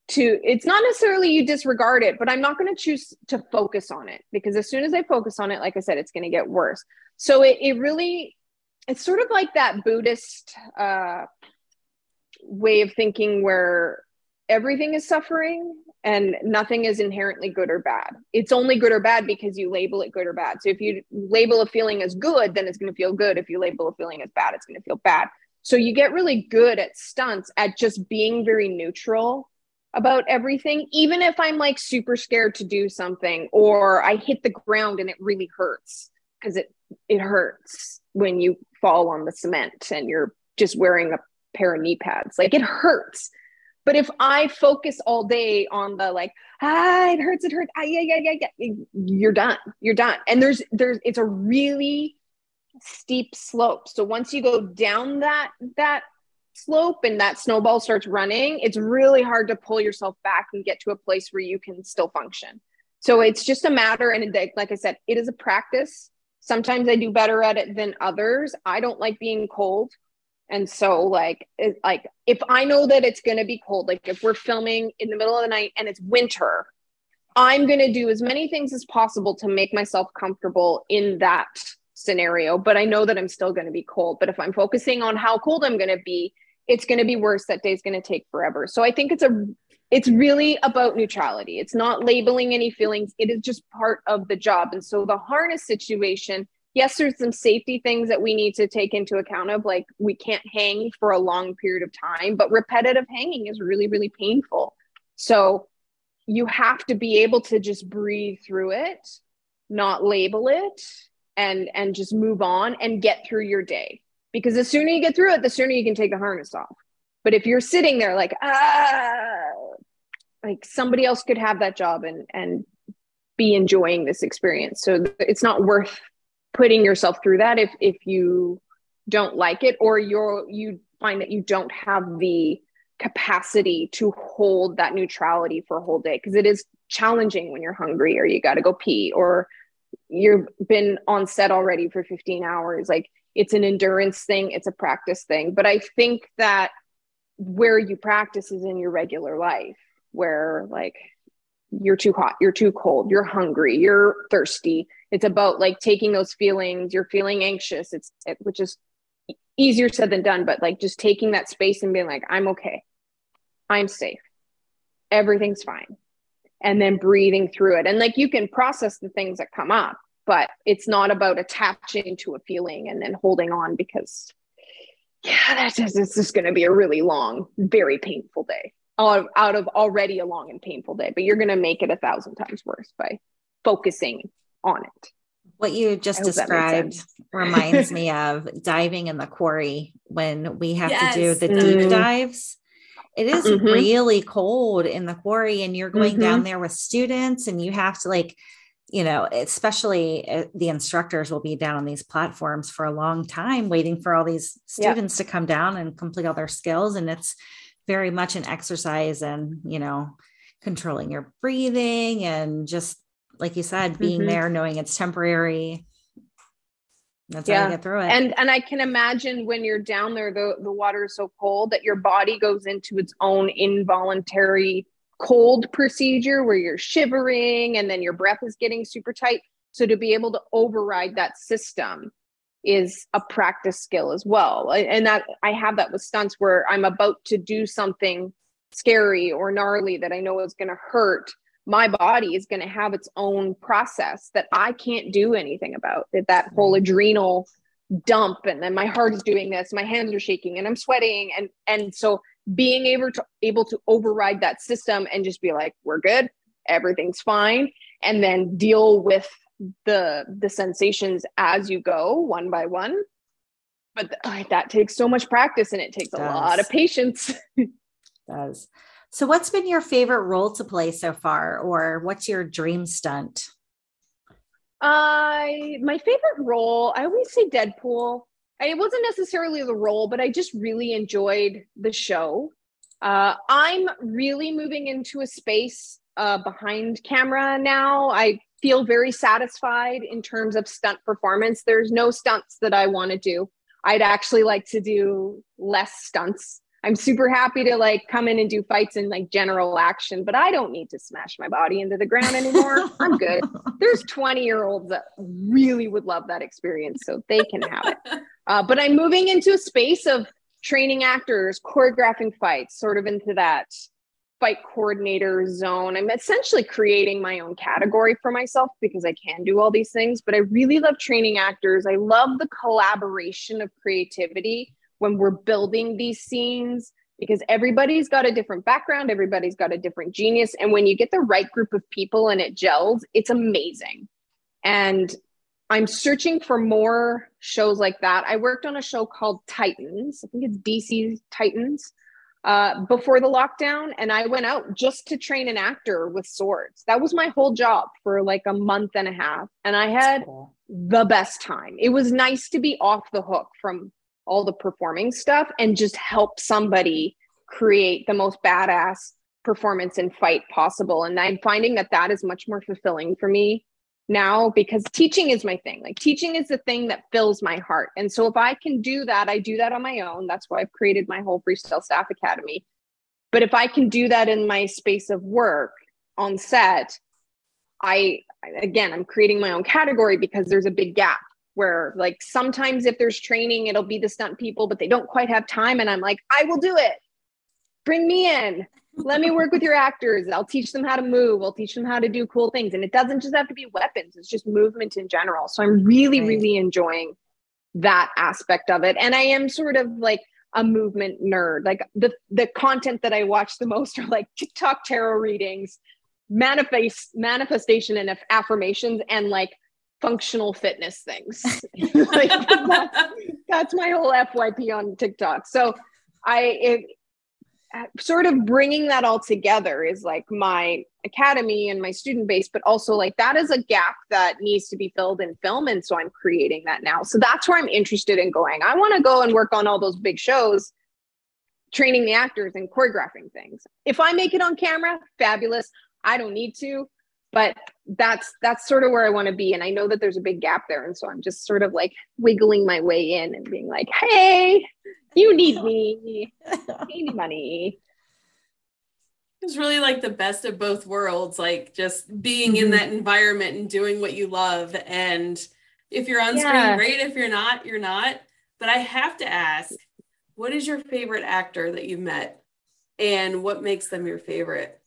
to, it's not necessarily you disregard it, but I'm not going to choose to focus on it because as soon as I focus on it, like I said, it's going to get worse. So it, it really, it's sort of like that Buddhist uh, way of thinking where everything is suffering and nothing is inherently good or bad. It's only good or bad because you label it good or bad. So if you label a feeling as good, then it's going to feel good. If you label a feeling as bad, it's going to feel bad. So you get really good at stunts at just being very neutral about everything, even if I'm like super scared to do something or I hit the ground and it really hurts because it it hurts when you fall on the cement and you're just wearing a pair of knee pads. Like it hurts but if I focus all day on the like, ah, it hurts, it hurts, ah, yeah, yeah, yeah, yeah, you're done. You're done. And there's there's it's a really steep slope. So once you go down that that slope and that snowball starts running, it's really hard to pull yourself back and get to a place where you can still function. So it's just a matter, and like I said, it is a practice. Sometimes I do better at it than others. I don't like being cold. And so like it, like if I know that it's going to be cold, like if we're filming in the middle of the night and it's winter, I'm going to do as many things as possible to make myself comfortable in that scenario, but I know that I'm still going to be cold. But if I'm focusing on how cold I'm going to be it's going to be worse. That day's going to take forever. So i think it's a it's really about neutrality. It's not labeling any feelings. It is just part of the job. And so the harness situation yes there's some safety things that we need to take into account of like we can't hang for a long period of time but repetitive hanging is really really painful. So you have to be able to just breathe through it not label it and and just move on and get through your day. Because the sooner you get through it the sooner you can take the harness off. But if you're sitting there like ah like somebody else could have that job and and be enjoying this experience. So it's not worth putting yourself through that if if you don't like it or you're you find that you don't have the capacity to hold that neutrality for a whole day because it is challenging when you're hungry or you got to go pee or you've been on set already for 15 hours. Like it's an endurance thing it's a practice thing. But i think that where you practice is in your regular life where like you're too hot you're too cold you're hungry you're thirsty it's about like taking those feelings. You're feeling anxious. It's it, which is easier said than done but like just taking that space and being like i'm okay. I'm safe. Everything's fine. And then breathing through it. And like you can process the things that come up, but it's not about attaching to a feeling and then holding on because yeah, that's this is going to be a really long, very painful day. Out of, out of already a long and painful day, but you're going to make it a thousand times worse by focusing on it. What you just described [laughs] reminds me of diving in the quarry when we have yes. to do the deep mm. dives it is mm-hmm. really cold in the quarry and you're going mm-hmm. down there with students and you have to like you know especially uh, the instructors will be down on these platforms for a long time waiting for all these students to come down and complete all their skills and it's very much an exercise and you know controlling your breathing and just like you said being mm-hmm. there knowing it's temporary that's yeah. how you get through it. And and I can imagine when you're down there, the, the water is so cold that your body goes into its own involuntary cold procedure where you're shivering and then your breath is getting super tight. So to be able to override that system is a practice skill as well. And that I have that with stunts where I'm about to do something scary or gnarly that I know is going to hurt my body is going to have its own process that I can't do anything about. That that whole adrenal dump and then my heart is doing this, my hands are shaking and I'm sweating and and so being able to able to override that system and just be like we're good, everything's fine and then deal with the the sensations as you go one by one. But uh, that takes so much practice and it takes it a lot of patience. [laughs] does. So, what's been your favorite role to play so far, or what's your dream stunt? I my favorite role, I always say Deadpool. It wasn't necessarily the role, but I just really enjoyed the show. Uh, I'm really moving into a space uh, behind camera now. I feel very satisfied in terms of stunt performance. There's no stunts that I want to do. I'd actually like to do less stunts I'm super happy to like come in and do fights and like general action, but I don't need to smash my body into the ground anymore. I'm good. [laughs] There's 20 year olds that really would love that experience, so they can have it. [laughs] Uh, but I'm moving into a space of training actors, choreographing fights, sort of into that fight coordinator zone. I'm essentially creating my own category for myself because I can do all these things, but I really love training actors. I love the collaboration of creativity when we're building these scenes because everybody's got a different background, everybody's got a different genius. And when you get the right group of people and it gels, it's amazing. And I'm searching for more shows like that. I worked on a show called Titans, I think it's DC Titans, uh, before the lockdown. And I went out just to train an actor with swords. That was my whole job for like a month and a half. And I had cool. the best time. It was nice to be off the hook from all the performing stuff and just help somebody create the most badass performance and fight possible. And i'm finding that that is much more fulfilling for me now because teaching is my thing. Like teaching is the thing that fills my heart. And so if i can do that i do that on my own. That's why i've created my whole freestyle staff academy. But if i can do that in my space of work on set i again i'm creating my own category because there's a big gap where like sometimes if there's training, it'll be the stunt people, but they don't quite have time. And I'm like, I will do it. Bring me in. Let me work with your actors. I'll teach them how to move. I'll teach them how to do cool things. And it doesn't just have to be weapons, it's just movement in general. So I'm really, right. really enjoying that aspect of it. And I am sort of like a movement nerd. Like the the content that I watch the most are like TikTok tarot readings, manifest manifestation and affirmations, and like functional fitness things. [laughs] [laughs] like that's, that's, my whole FYP on TikTok. So I it, sort of bringing that all together is like my academy and my student base but also like that is a gap that needs to be filled in film. And so i'm creating that now. So that's where i'm interested in going. I want to go and work on all those big shows training the actors and choreographing things. If i make it on camera fabulous. I don't need to but that's that's sort of where i want to be and i know that there's a big gap there and so i'm just sort of like wiggling my way in and being like hey you need me. [laughs] Need money. It's really like the best of both worlds like just being mm-hmm. in that environment and doing what you love and if you're on screen great if you're not you're not. But i have to ask what is your favorite actor that you've met and what makes them your favorite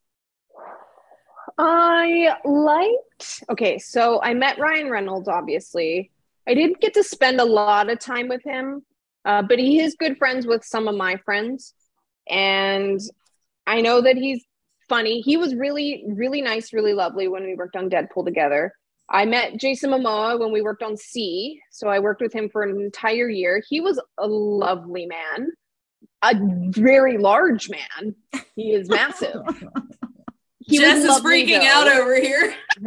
I liked, okay, so I met Ryan Reynolds, obviously. I didn't get to spend a lot of time with him, uh, but he is good friends with some of my friends. And I know that he's funny. He was really, really nice, really lovely when we worked on Deadpool together. I met Jason Momoa when we worked on See. So I worked with him for an entire year. He was a lovely man, a very large man. He is massive. [laughs] He Jess is freaking though. out over here. [laughs]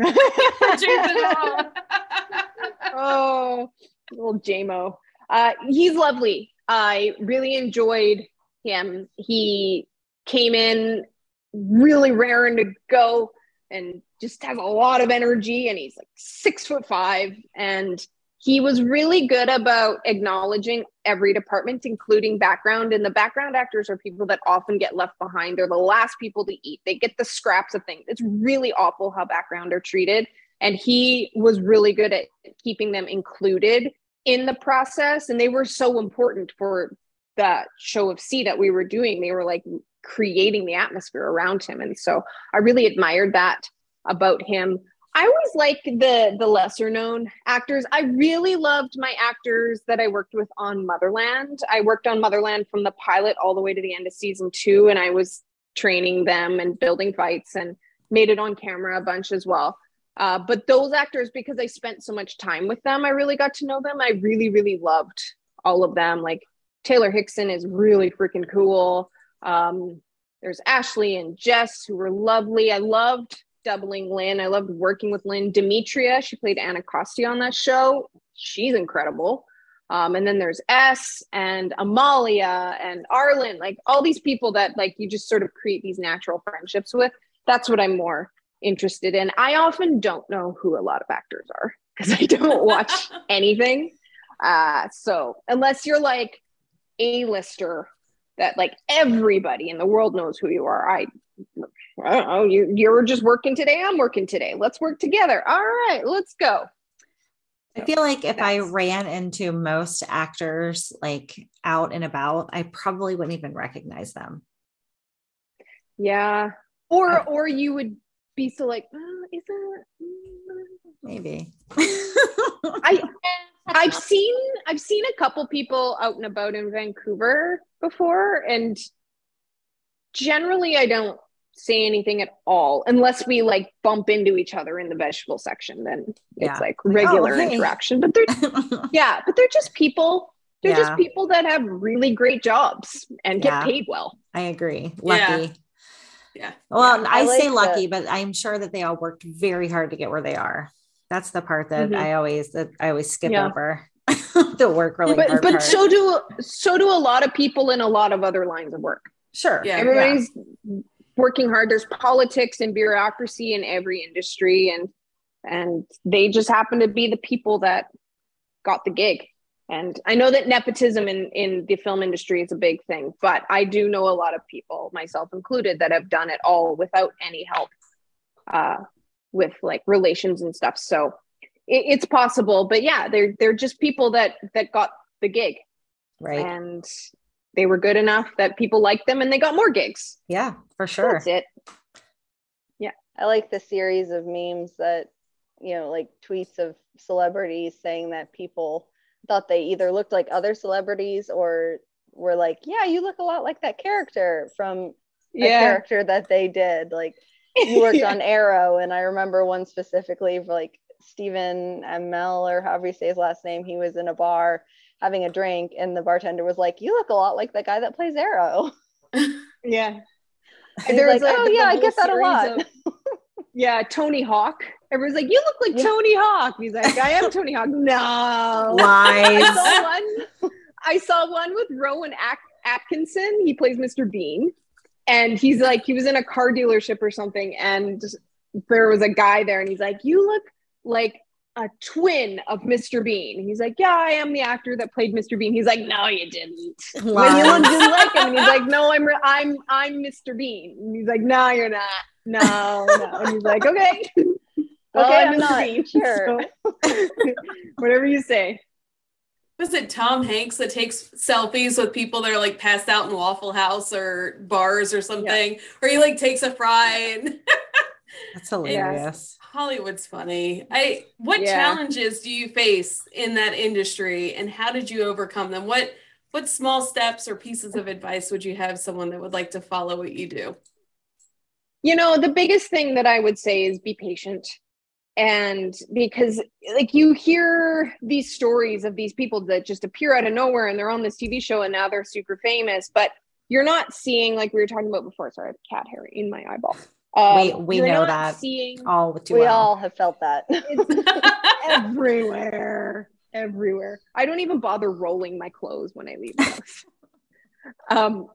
oh, little JMO. Uh, he's lovely. I really enjoyed him. He came in really raring to go and just has a lot of energy and he's like six foot five and he was really good about acknowledging every department, including background. And the background actors are people that often get left behind. They're the last people to eat. They get the scraps of things. It's really awful how background are treated. And he was really good at keeping them included in the process. And they were so important for the show of See that we were doing. They were like creating the atmosphere around him. And so I really admired that about him. I always like the the lesser known actors. I really loved my actors that I worked with on Motherland. I worked on Motherland from the pilot all the way to the end of season 2 and I was training them and building fights and made it on camera a bunch as well. Uh, but those actors, because I spent so much time with them, I really got to know them. I really, really loved all of them. Like Taylor Hickson is really freaking cool. Um, there's Ashley and Jess who were lovely. I loved doubling Lyne. I loved working with Lyne. Demetria, she played Anna Anacostia on that show. She's incredible. Um, and then there's S and Amalia and Arlen, like all these people that like you just sort of create these natural friendships with. That's what I'm more interested in. I often don't know who a lot of actors are because I don't watch [laughs] anything. Uh, so unless you're like a lister that like everybody in the world knows who you are, I oh, you, you're just working today. I'm working today. Let's work together. All right, let's go. I feel like if I ran into most actors like out and about, I probably wouldn't even recognize them. Yeah. Or or you would be so like, oh, is that mm, maybe. I [laughs] I've seen I've seen a couple people out and about in Vancouver before and generally I don't say anything at all unless we like bump into each other in the vegetable section then yeah. it's like regular oh, hey. interaction but they're [laughs] yeah but they're just people they're yeah. just people that have really great jobs and get yeah. paid well i agree lucky yeah, well i, I like say lucky but i'm sure that they all worked very hard to get where they are that's the part that mm-hmm. i always that i always skip over [laughs] the work really but, hard but so do so do a lot of people in a lot of other lines of work Sure. Yeah. Everybody's working hard. There's politics and bureaucracy in every industry, and and they just happen to be the people that got the gig. And I know that nepotism in in the film industry is a big thing, but I do know a lot of people, myself included, that have done it all without any help uh, with like relations and stuff. So it, it's possible but yeah they're they're just people that that got the gig Right. and they were good enough that people liked them and they got more gigs yeah, for sure. that's it Yeah. I like the series of memes that, you know, like tweets of celebrities saying that people thought they either looked like other celebrities or were like, yeah, you look a lot like that character from a character that they did. Like you [laughs] worked Yeah. on Arrow, and I remember one specifically for like Stephen Amell or however you say his last name. He was in a bar having a drink, and the bartender was like, "You look a lot like the guy that plays Arrow." yeah [laughs] And There was like, a- "Oh yeah, I get that a lot." of- yeah tony hawk everyone's like you look like Yeah. tony hawk he's like i am [laughs] tony hawk no lies I saw one. I saw one with Rowan At- Atkinson. He plays Mr. Bean, and he's like he was in a car dealership or something, and there was a guy there, and he's like, "You look like a twin of Mr. Bean." He's like, "Yeah, I am the actor that played Mr. Bean." He's like, "No, you didn't." When you look Lies. just like him, and he's like, "No, I'm re- I'm I'm Mr. Bean." And he's like, "No, you're not. No, no." And he's like, "Okay." [laughs] Well, Okay, I'm Mr. not Bean. [laughs] sure. So, [laughs] whatever you say. Was it Tom Hanks that takes selfies with people that are like passed out in Waffle House or bars or something? Or he like takes a fry and That's hilarious. Hollywood's funny. I what Yeah. challenges do you face in that industry and how did you overcome them? What what small steps or pieces of advice would you have someone that would like to follow what you do? You know, the biggest thing that I would say is be patient. And because, like, you hear these stories of these people that just appear out of nowhere and they're on this TV show and now they're super famous, but you're not seeing, like we were talking about before, sorry, I have cat hair in my eyeball. Um, We- we know that. Seeing All too we well. all have felt that. [laughs] [laughs] everywhere, everywhere. I don't even bother rolling my clothes when I leave [laughs] um,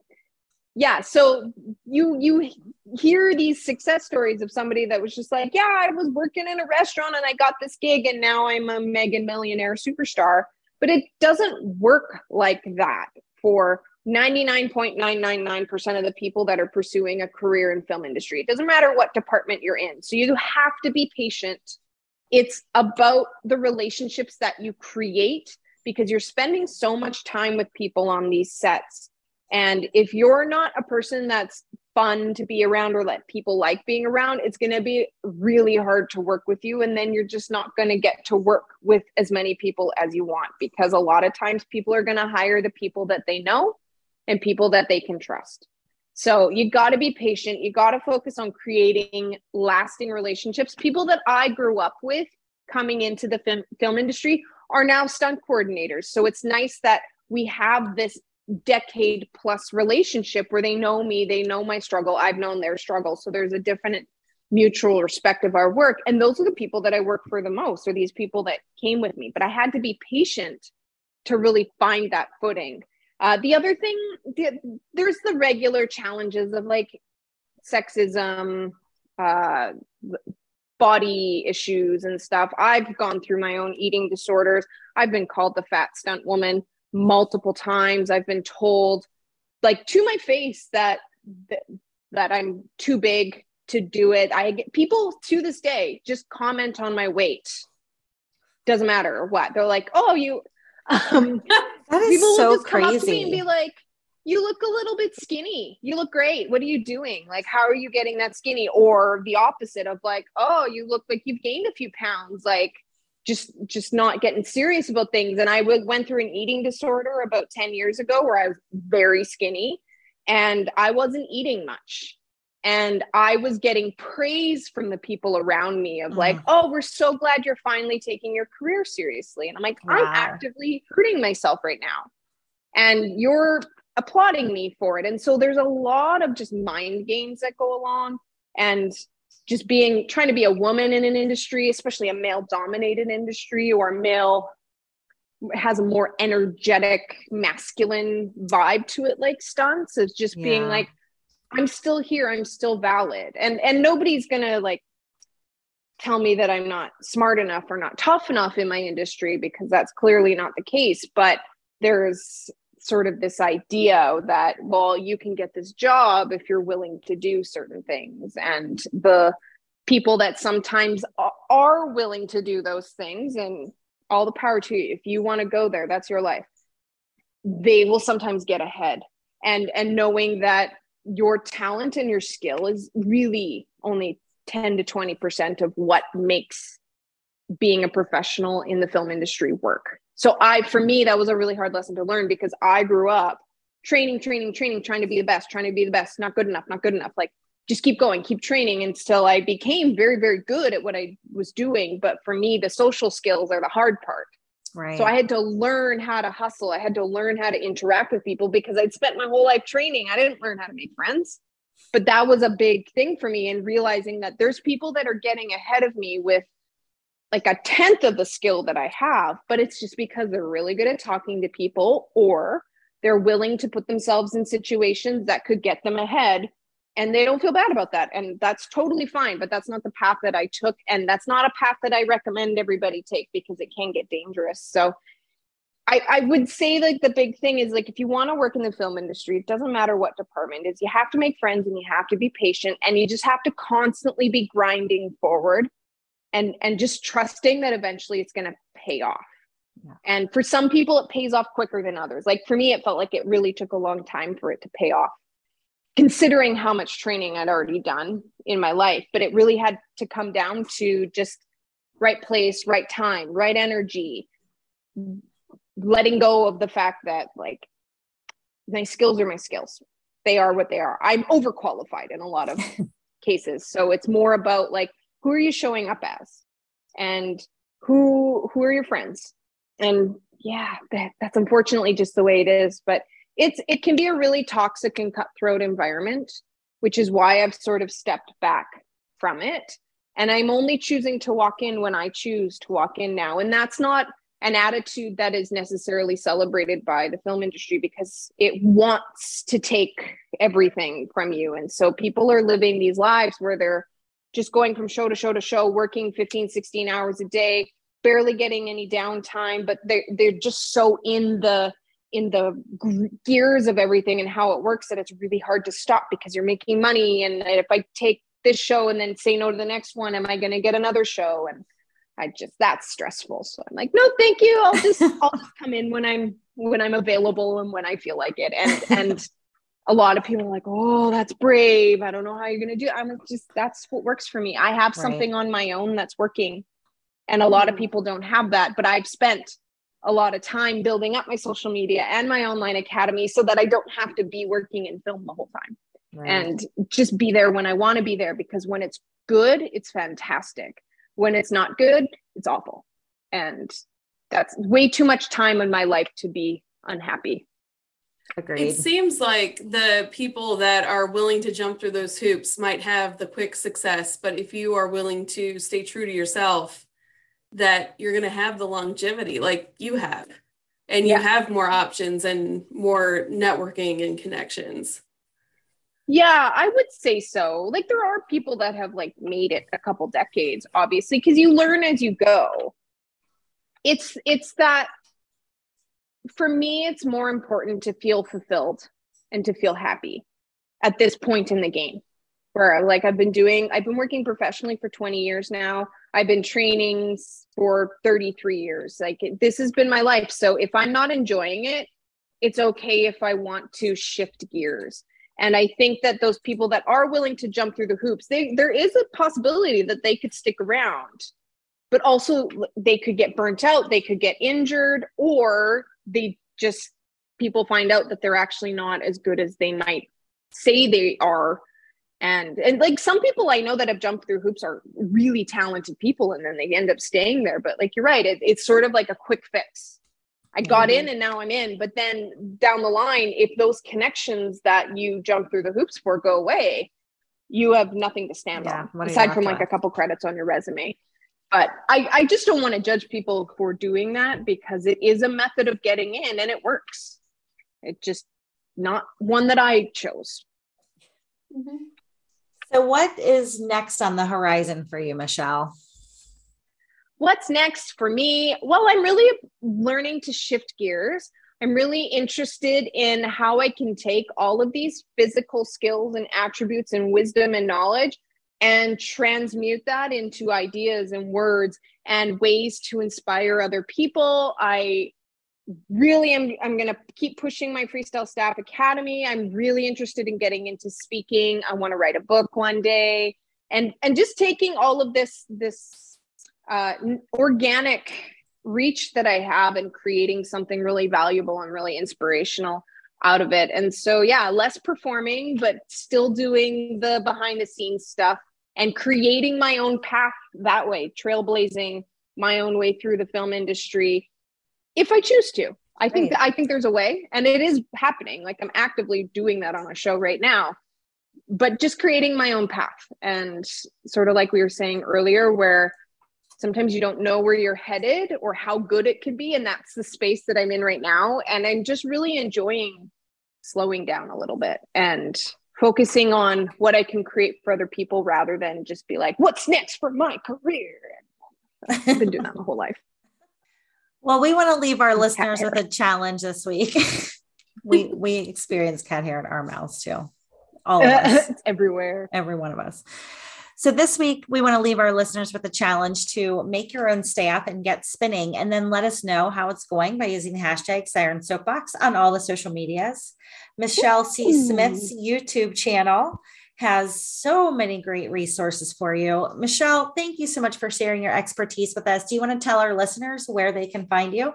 yeah, so you you hear these success stories of somebody that was just like, yeah, I was working in a restaurant and I got this gig and now I'm a mega millionaire superstar. But it doesn't work like that for 99.999% of the people that are pursuing a career in film industry. It doesn't matter what department you're in. So you have to be patient. It's about the relationships that you create because you're spending so much time with people on these sets. And if you're not a person that's fun to be around or that people like being around, it's going to be really hard to work with you. And then you're just not going to get to work with as many people as you want because a lot of times people are going to hire the people that they know and people that they can trust. So you got to be patient. You got to focus on creating lasting relationships. People that I grew up with coming into the film, film industry are now stunt coordinators. So it's nice that we have this decade plus relationship where they know me, they know my struggle, I've known their struggle. So there's a different mutual respect of our work. And those are the people that I work for the most, or these people that came with me. But I had to be patient to really find that footing. Uh, the other thing, the, there's the regular challenges of like sexism, uh, body issues and stuff. I've gone through my own eating disorders. I've been called the fat stunt woman multiple times. I've been told, like to my face, that that, that I'm too big to do it. I get people to this day just comment on my weight. Doesn't matter what. They're like, "Oh, you." Um, [laughs] That is people will so just come up to me and be like, "You look a little bit skinny. You look great. What are you doing? Like, how are you getting that skinny?" Or the opposite of like, "Oh, you look like you've gained a few pounds." Like, just just not getting serious about things. And I w- went through an eating disorder about ten years ago where I was very skinny, and I wasn't eating much. And I was getting praise from the people around me of like, Mm. oh, we're so glad you're finally taking your career seriously. And I'm like, I'm actively hurting myself right now. And you're applauding me for it. And so there's a lot of just mind games that go along and just being trying to be a woman in an industry, especially a male dominated industry or male has a more energetic masculine vibe to it like stunts is just being like i'm still here i'm still valid. And and nobody's gonna like tell me that i'm not smart enough or not tough enough in my industry because that's clearly not the case. But there's sort of this idea that well you can get this job if you're willing to do certain things. And the people that sometimes are willing to do those things and all the power to you. If you want to go there that's your life. They will sometimes get ahead. And and knowing that your talent and your skill is really only 10 to 20% of what makes being a professional in the film industry work. So I for me that was a really hard lesson to learn because I grew up training training training trying to be the best, trying to be the best, not good enough, not good enough. Like just keep going, keep training until I became very very good at what I was doing, but for me the social skills are the hard part. Right. So I had to learn how to hustle. I had to learn how to interact with people because I'd spent my whole life training. I didn't learn how to make friends. But that was a big thing for me and realizing that there's people that are getting ahead of me with like a tenth of the skill that I have, but it's just because they're really good at talking to people or they're willing to put themselves in situations that could get them ahead and they don't feel bad about that. And that's totally fine but that's not the path that i took. And that's not a path that i recommend everybody take because it can get dangerous. So I, I would say like the big thing is like if you want to work in the film industry it doesn't matter what department is you have to make friends and you have to be patient and you just have to constantly be grinding forward and and just trusting that eventually it's going to pay off. Yeah. and for some people it pays off quicker than others. Like for me it felt like it really took a long time for it to pay off considering how much training I'd already done in my life, but it really had to come down to just right place, right time, right energy, letting go of the fact that like my skills are my skills. They are what they are. I'm overqualified in a lot of [laughs] cases. So it's more about like who are you showing up as? And who who are your friends? And yeah, that, that's unfortunately just the way it is, but it's it can be a really toxic and cutthroat environment which is why i've sort of stepped back from it. And i'm only choosing to walk in when i choose to walk in now. And that's not an attitude that is necessarily celebrated by the film industry because it wants to take everything from you. And so people are living these lives where they're just going from show to show to show working 15 16 hours a day barely getting any downtime but they're, they're just so in the in the gears of everything and how it works that it's really hard to stop because you're making money and if i take this show and then say no to the next one am i going to get another show? And i just that's stressful. So i'm like no thank you. I'll just [laughs] i'll just come in when i'm when i'm available and when i feel like it. And and a lot of people are like oh that's brave. I don't know how you're going to do it. i'm just that's what works for me. I have right. something on my own that's working. And a lot of mm. people don't have that but i've spent a lot of time building up my social media and my online academy so that I don't have to be working in film the whole time right. and just be there when I want to be there because when it's good, it's fantastic. When it's not good, it's awful. And that's way too much time in my life to be unhappy. Agreed. It seems like the people that are willing to jump through those hoops might have the quick success, but if you are willing to stay true to yourself, that you're going to have the longevity like you have. And you yeah. have more options and more networking and connections. Yeah i would say so. Like there are people that have like made it a couple decades obviously because you learn as you go. It's it's that for me it's more important to feel fulfilled and to feel happy at this point in the game. Where like I've been doing, I've been working professionally for 20 years now. I've been training for 33 years. Like this has been my life. So if I'm not enjoying it, it's okay if I want to shift gears. And I think that those people that are willing to jump through the hoops, they, there is a possibility that they could stick around, but also they could get burnt out, they could get injured, or they just people find out that they're actually not as good as they might say they are and and like some people i know that have jumped through hoops are really talented people and then they end up staying there. But like you're right. It, it's sort of like a quick fix. I got mm-hmm. in and now i'm in. But then down the line if those connections that you jump through the hoops for go away you have nothing to stand yeah, on aside from like left? a couple credits on your resume. But I, I just don't want to judge people for doing that because it is a method of getting in and it works. It just not one that i chose. Mm-hmm. So, what is next on the horizon for you, Michelle? What's next for me? Well, I'm really learning to shift gears. I'm really interested in how I can take all of these physical skills and attributes and wisdom and knowledge and transmute that into ideas and words and ways to inspire other people. I really am I'm going to keep pushing my Freestyle Staff Academy. I'm really interested in getting into speaking. I want to write a book one day and and just taking all of this this uh, organic reach that I have and creating something really valuable and really inspirational out of it. And so, yeah, less performing, but still doing the behind the scenes stuff and creating my own path that way, trailblazing my own way through the film industry if I choose to. I think that I think there's a way and it is happening. Like I'm actively doing that on a show right now. But just creating my own path and sort of like we were saying earlier where sometimes you don't know where you're headed or how good it could be and that's the space that i'm in right now and i'm just really enjoying slowing down a little bit and focusing on what i can create for other people rather than just be like what's next for my career i've been doing that my whole life well we want to leave our listeners with a challenge this week. [laughs] We we experience cat hair in our mouths too. All of [laughs] us. Everywhere. Every one of us. So this week, we want to leave our listeners with a challenge to make your own staff and get spinning, and then let us know how it's going by using the hashtag Siren Soapbox on all the social medias. Michelle C. Smith's YouTube channel has so many great resources for you. Michelle, thank you so much for sharing your expertise with us. Do you want to tell our listeners where they can find you?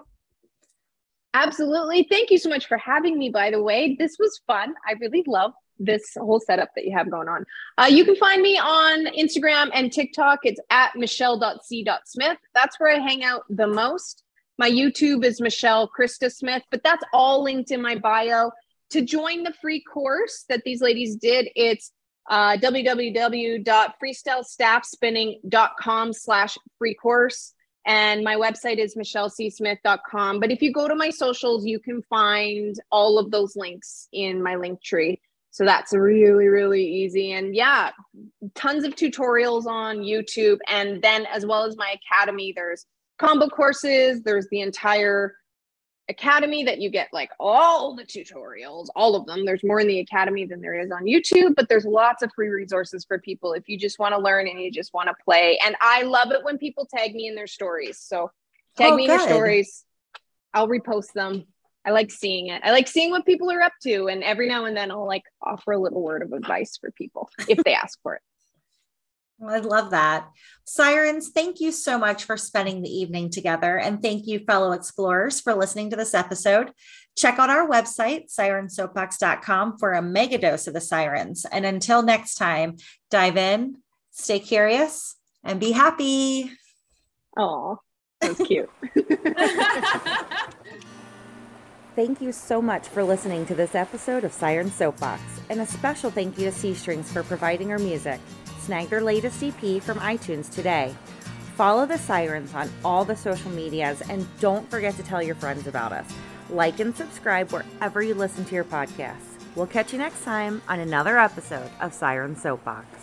Absolutely. Thank you so much for having me, by the way. This was fun. I really love this whole setup that you have going on. Uh, you can find me on Instagram and TikTok. It's at michelle.c.smith. That's where I hang out the most. My YouTube is Michelle Krista Smith, but that's all linked in my bio. To join the free course that these ladies did, it's uh, www.freestylestaffspinning.com slash free course. And my website is michellecsmith.com. But if you go to my socials, you can find all of those links in my link tree. So that's really, really easy. And yeah, tons of tutorials on YouTube. And then, as well as my academy, there's combo courses, there's the entire academy that you get like all the tutorials, all of them. There's more in the academy than there is on YouTube, but there's lots of free resources for people if you just want to learn and you just want to play. And I love it when people tag me in their stories. So tag oh, me good. in your stories. I'll repost them. I like seeing it. I like seeing what people are up to. And every now and then I'll like offer a little word of advice for people if they ask for it. I love that. Sirens, thank you so much for spending the evening together. And thank you, fellow explorers, for listening to this episode. Check out our website, sirensoapbox.com, for a mega dose of the sirens. And until next time, dive in, stay curious, and be happy. Oh, that's cute. [laughs] Thank you so much for listening to this episode of Siren Soapbox, and a special thank you to C Strings for providing our music. Snag their latest EP from iTunes today. Follow the Sirens on all the social medias, and don't forget to tell your friends about us. Like and subscribe wherever you listen to your podcasts. We'll catch you next time on another episode of Siren Soapbox.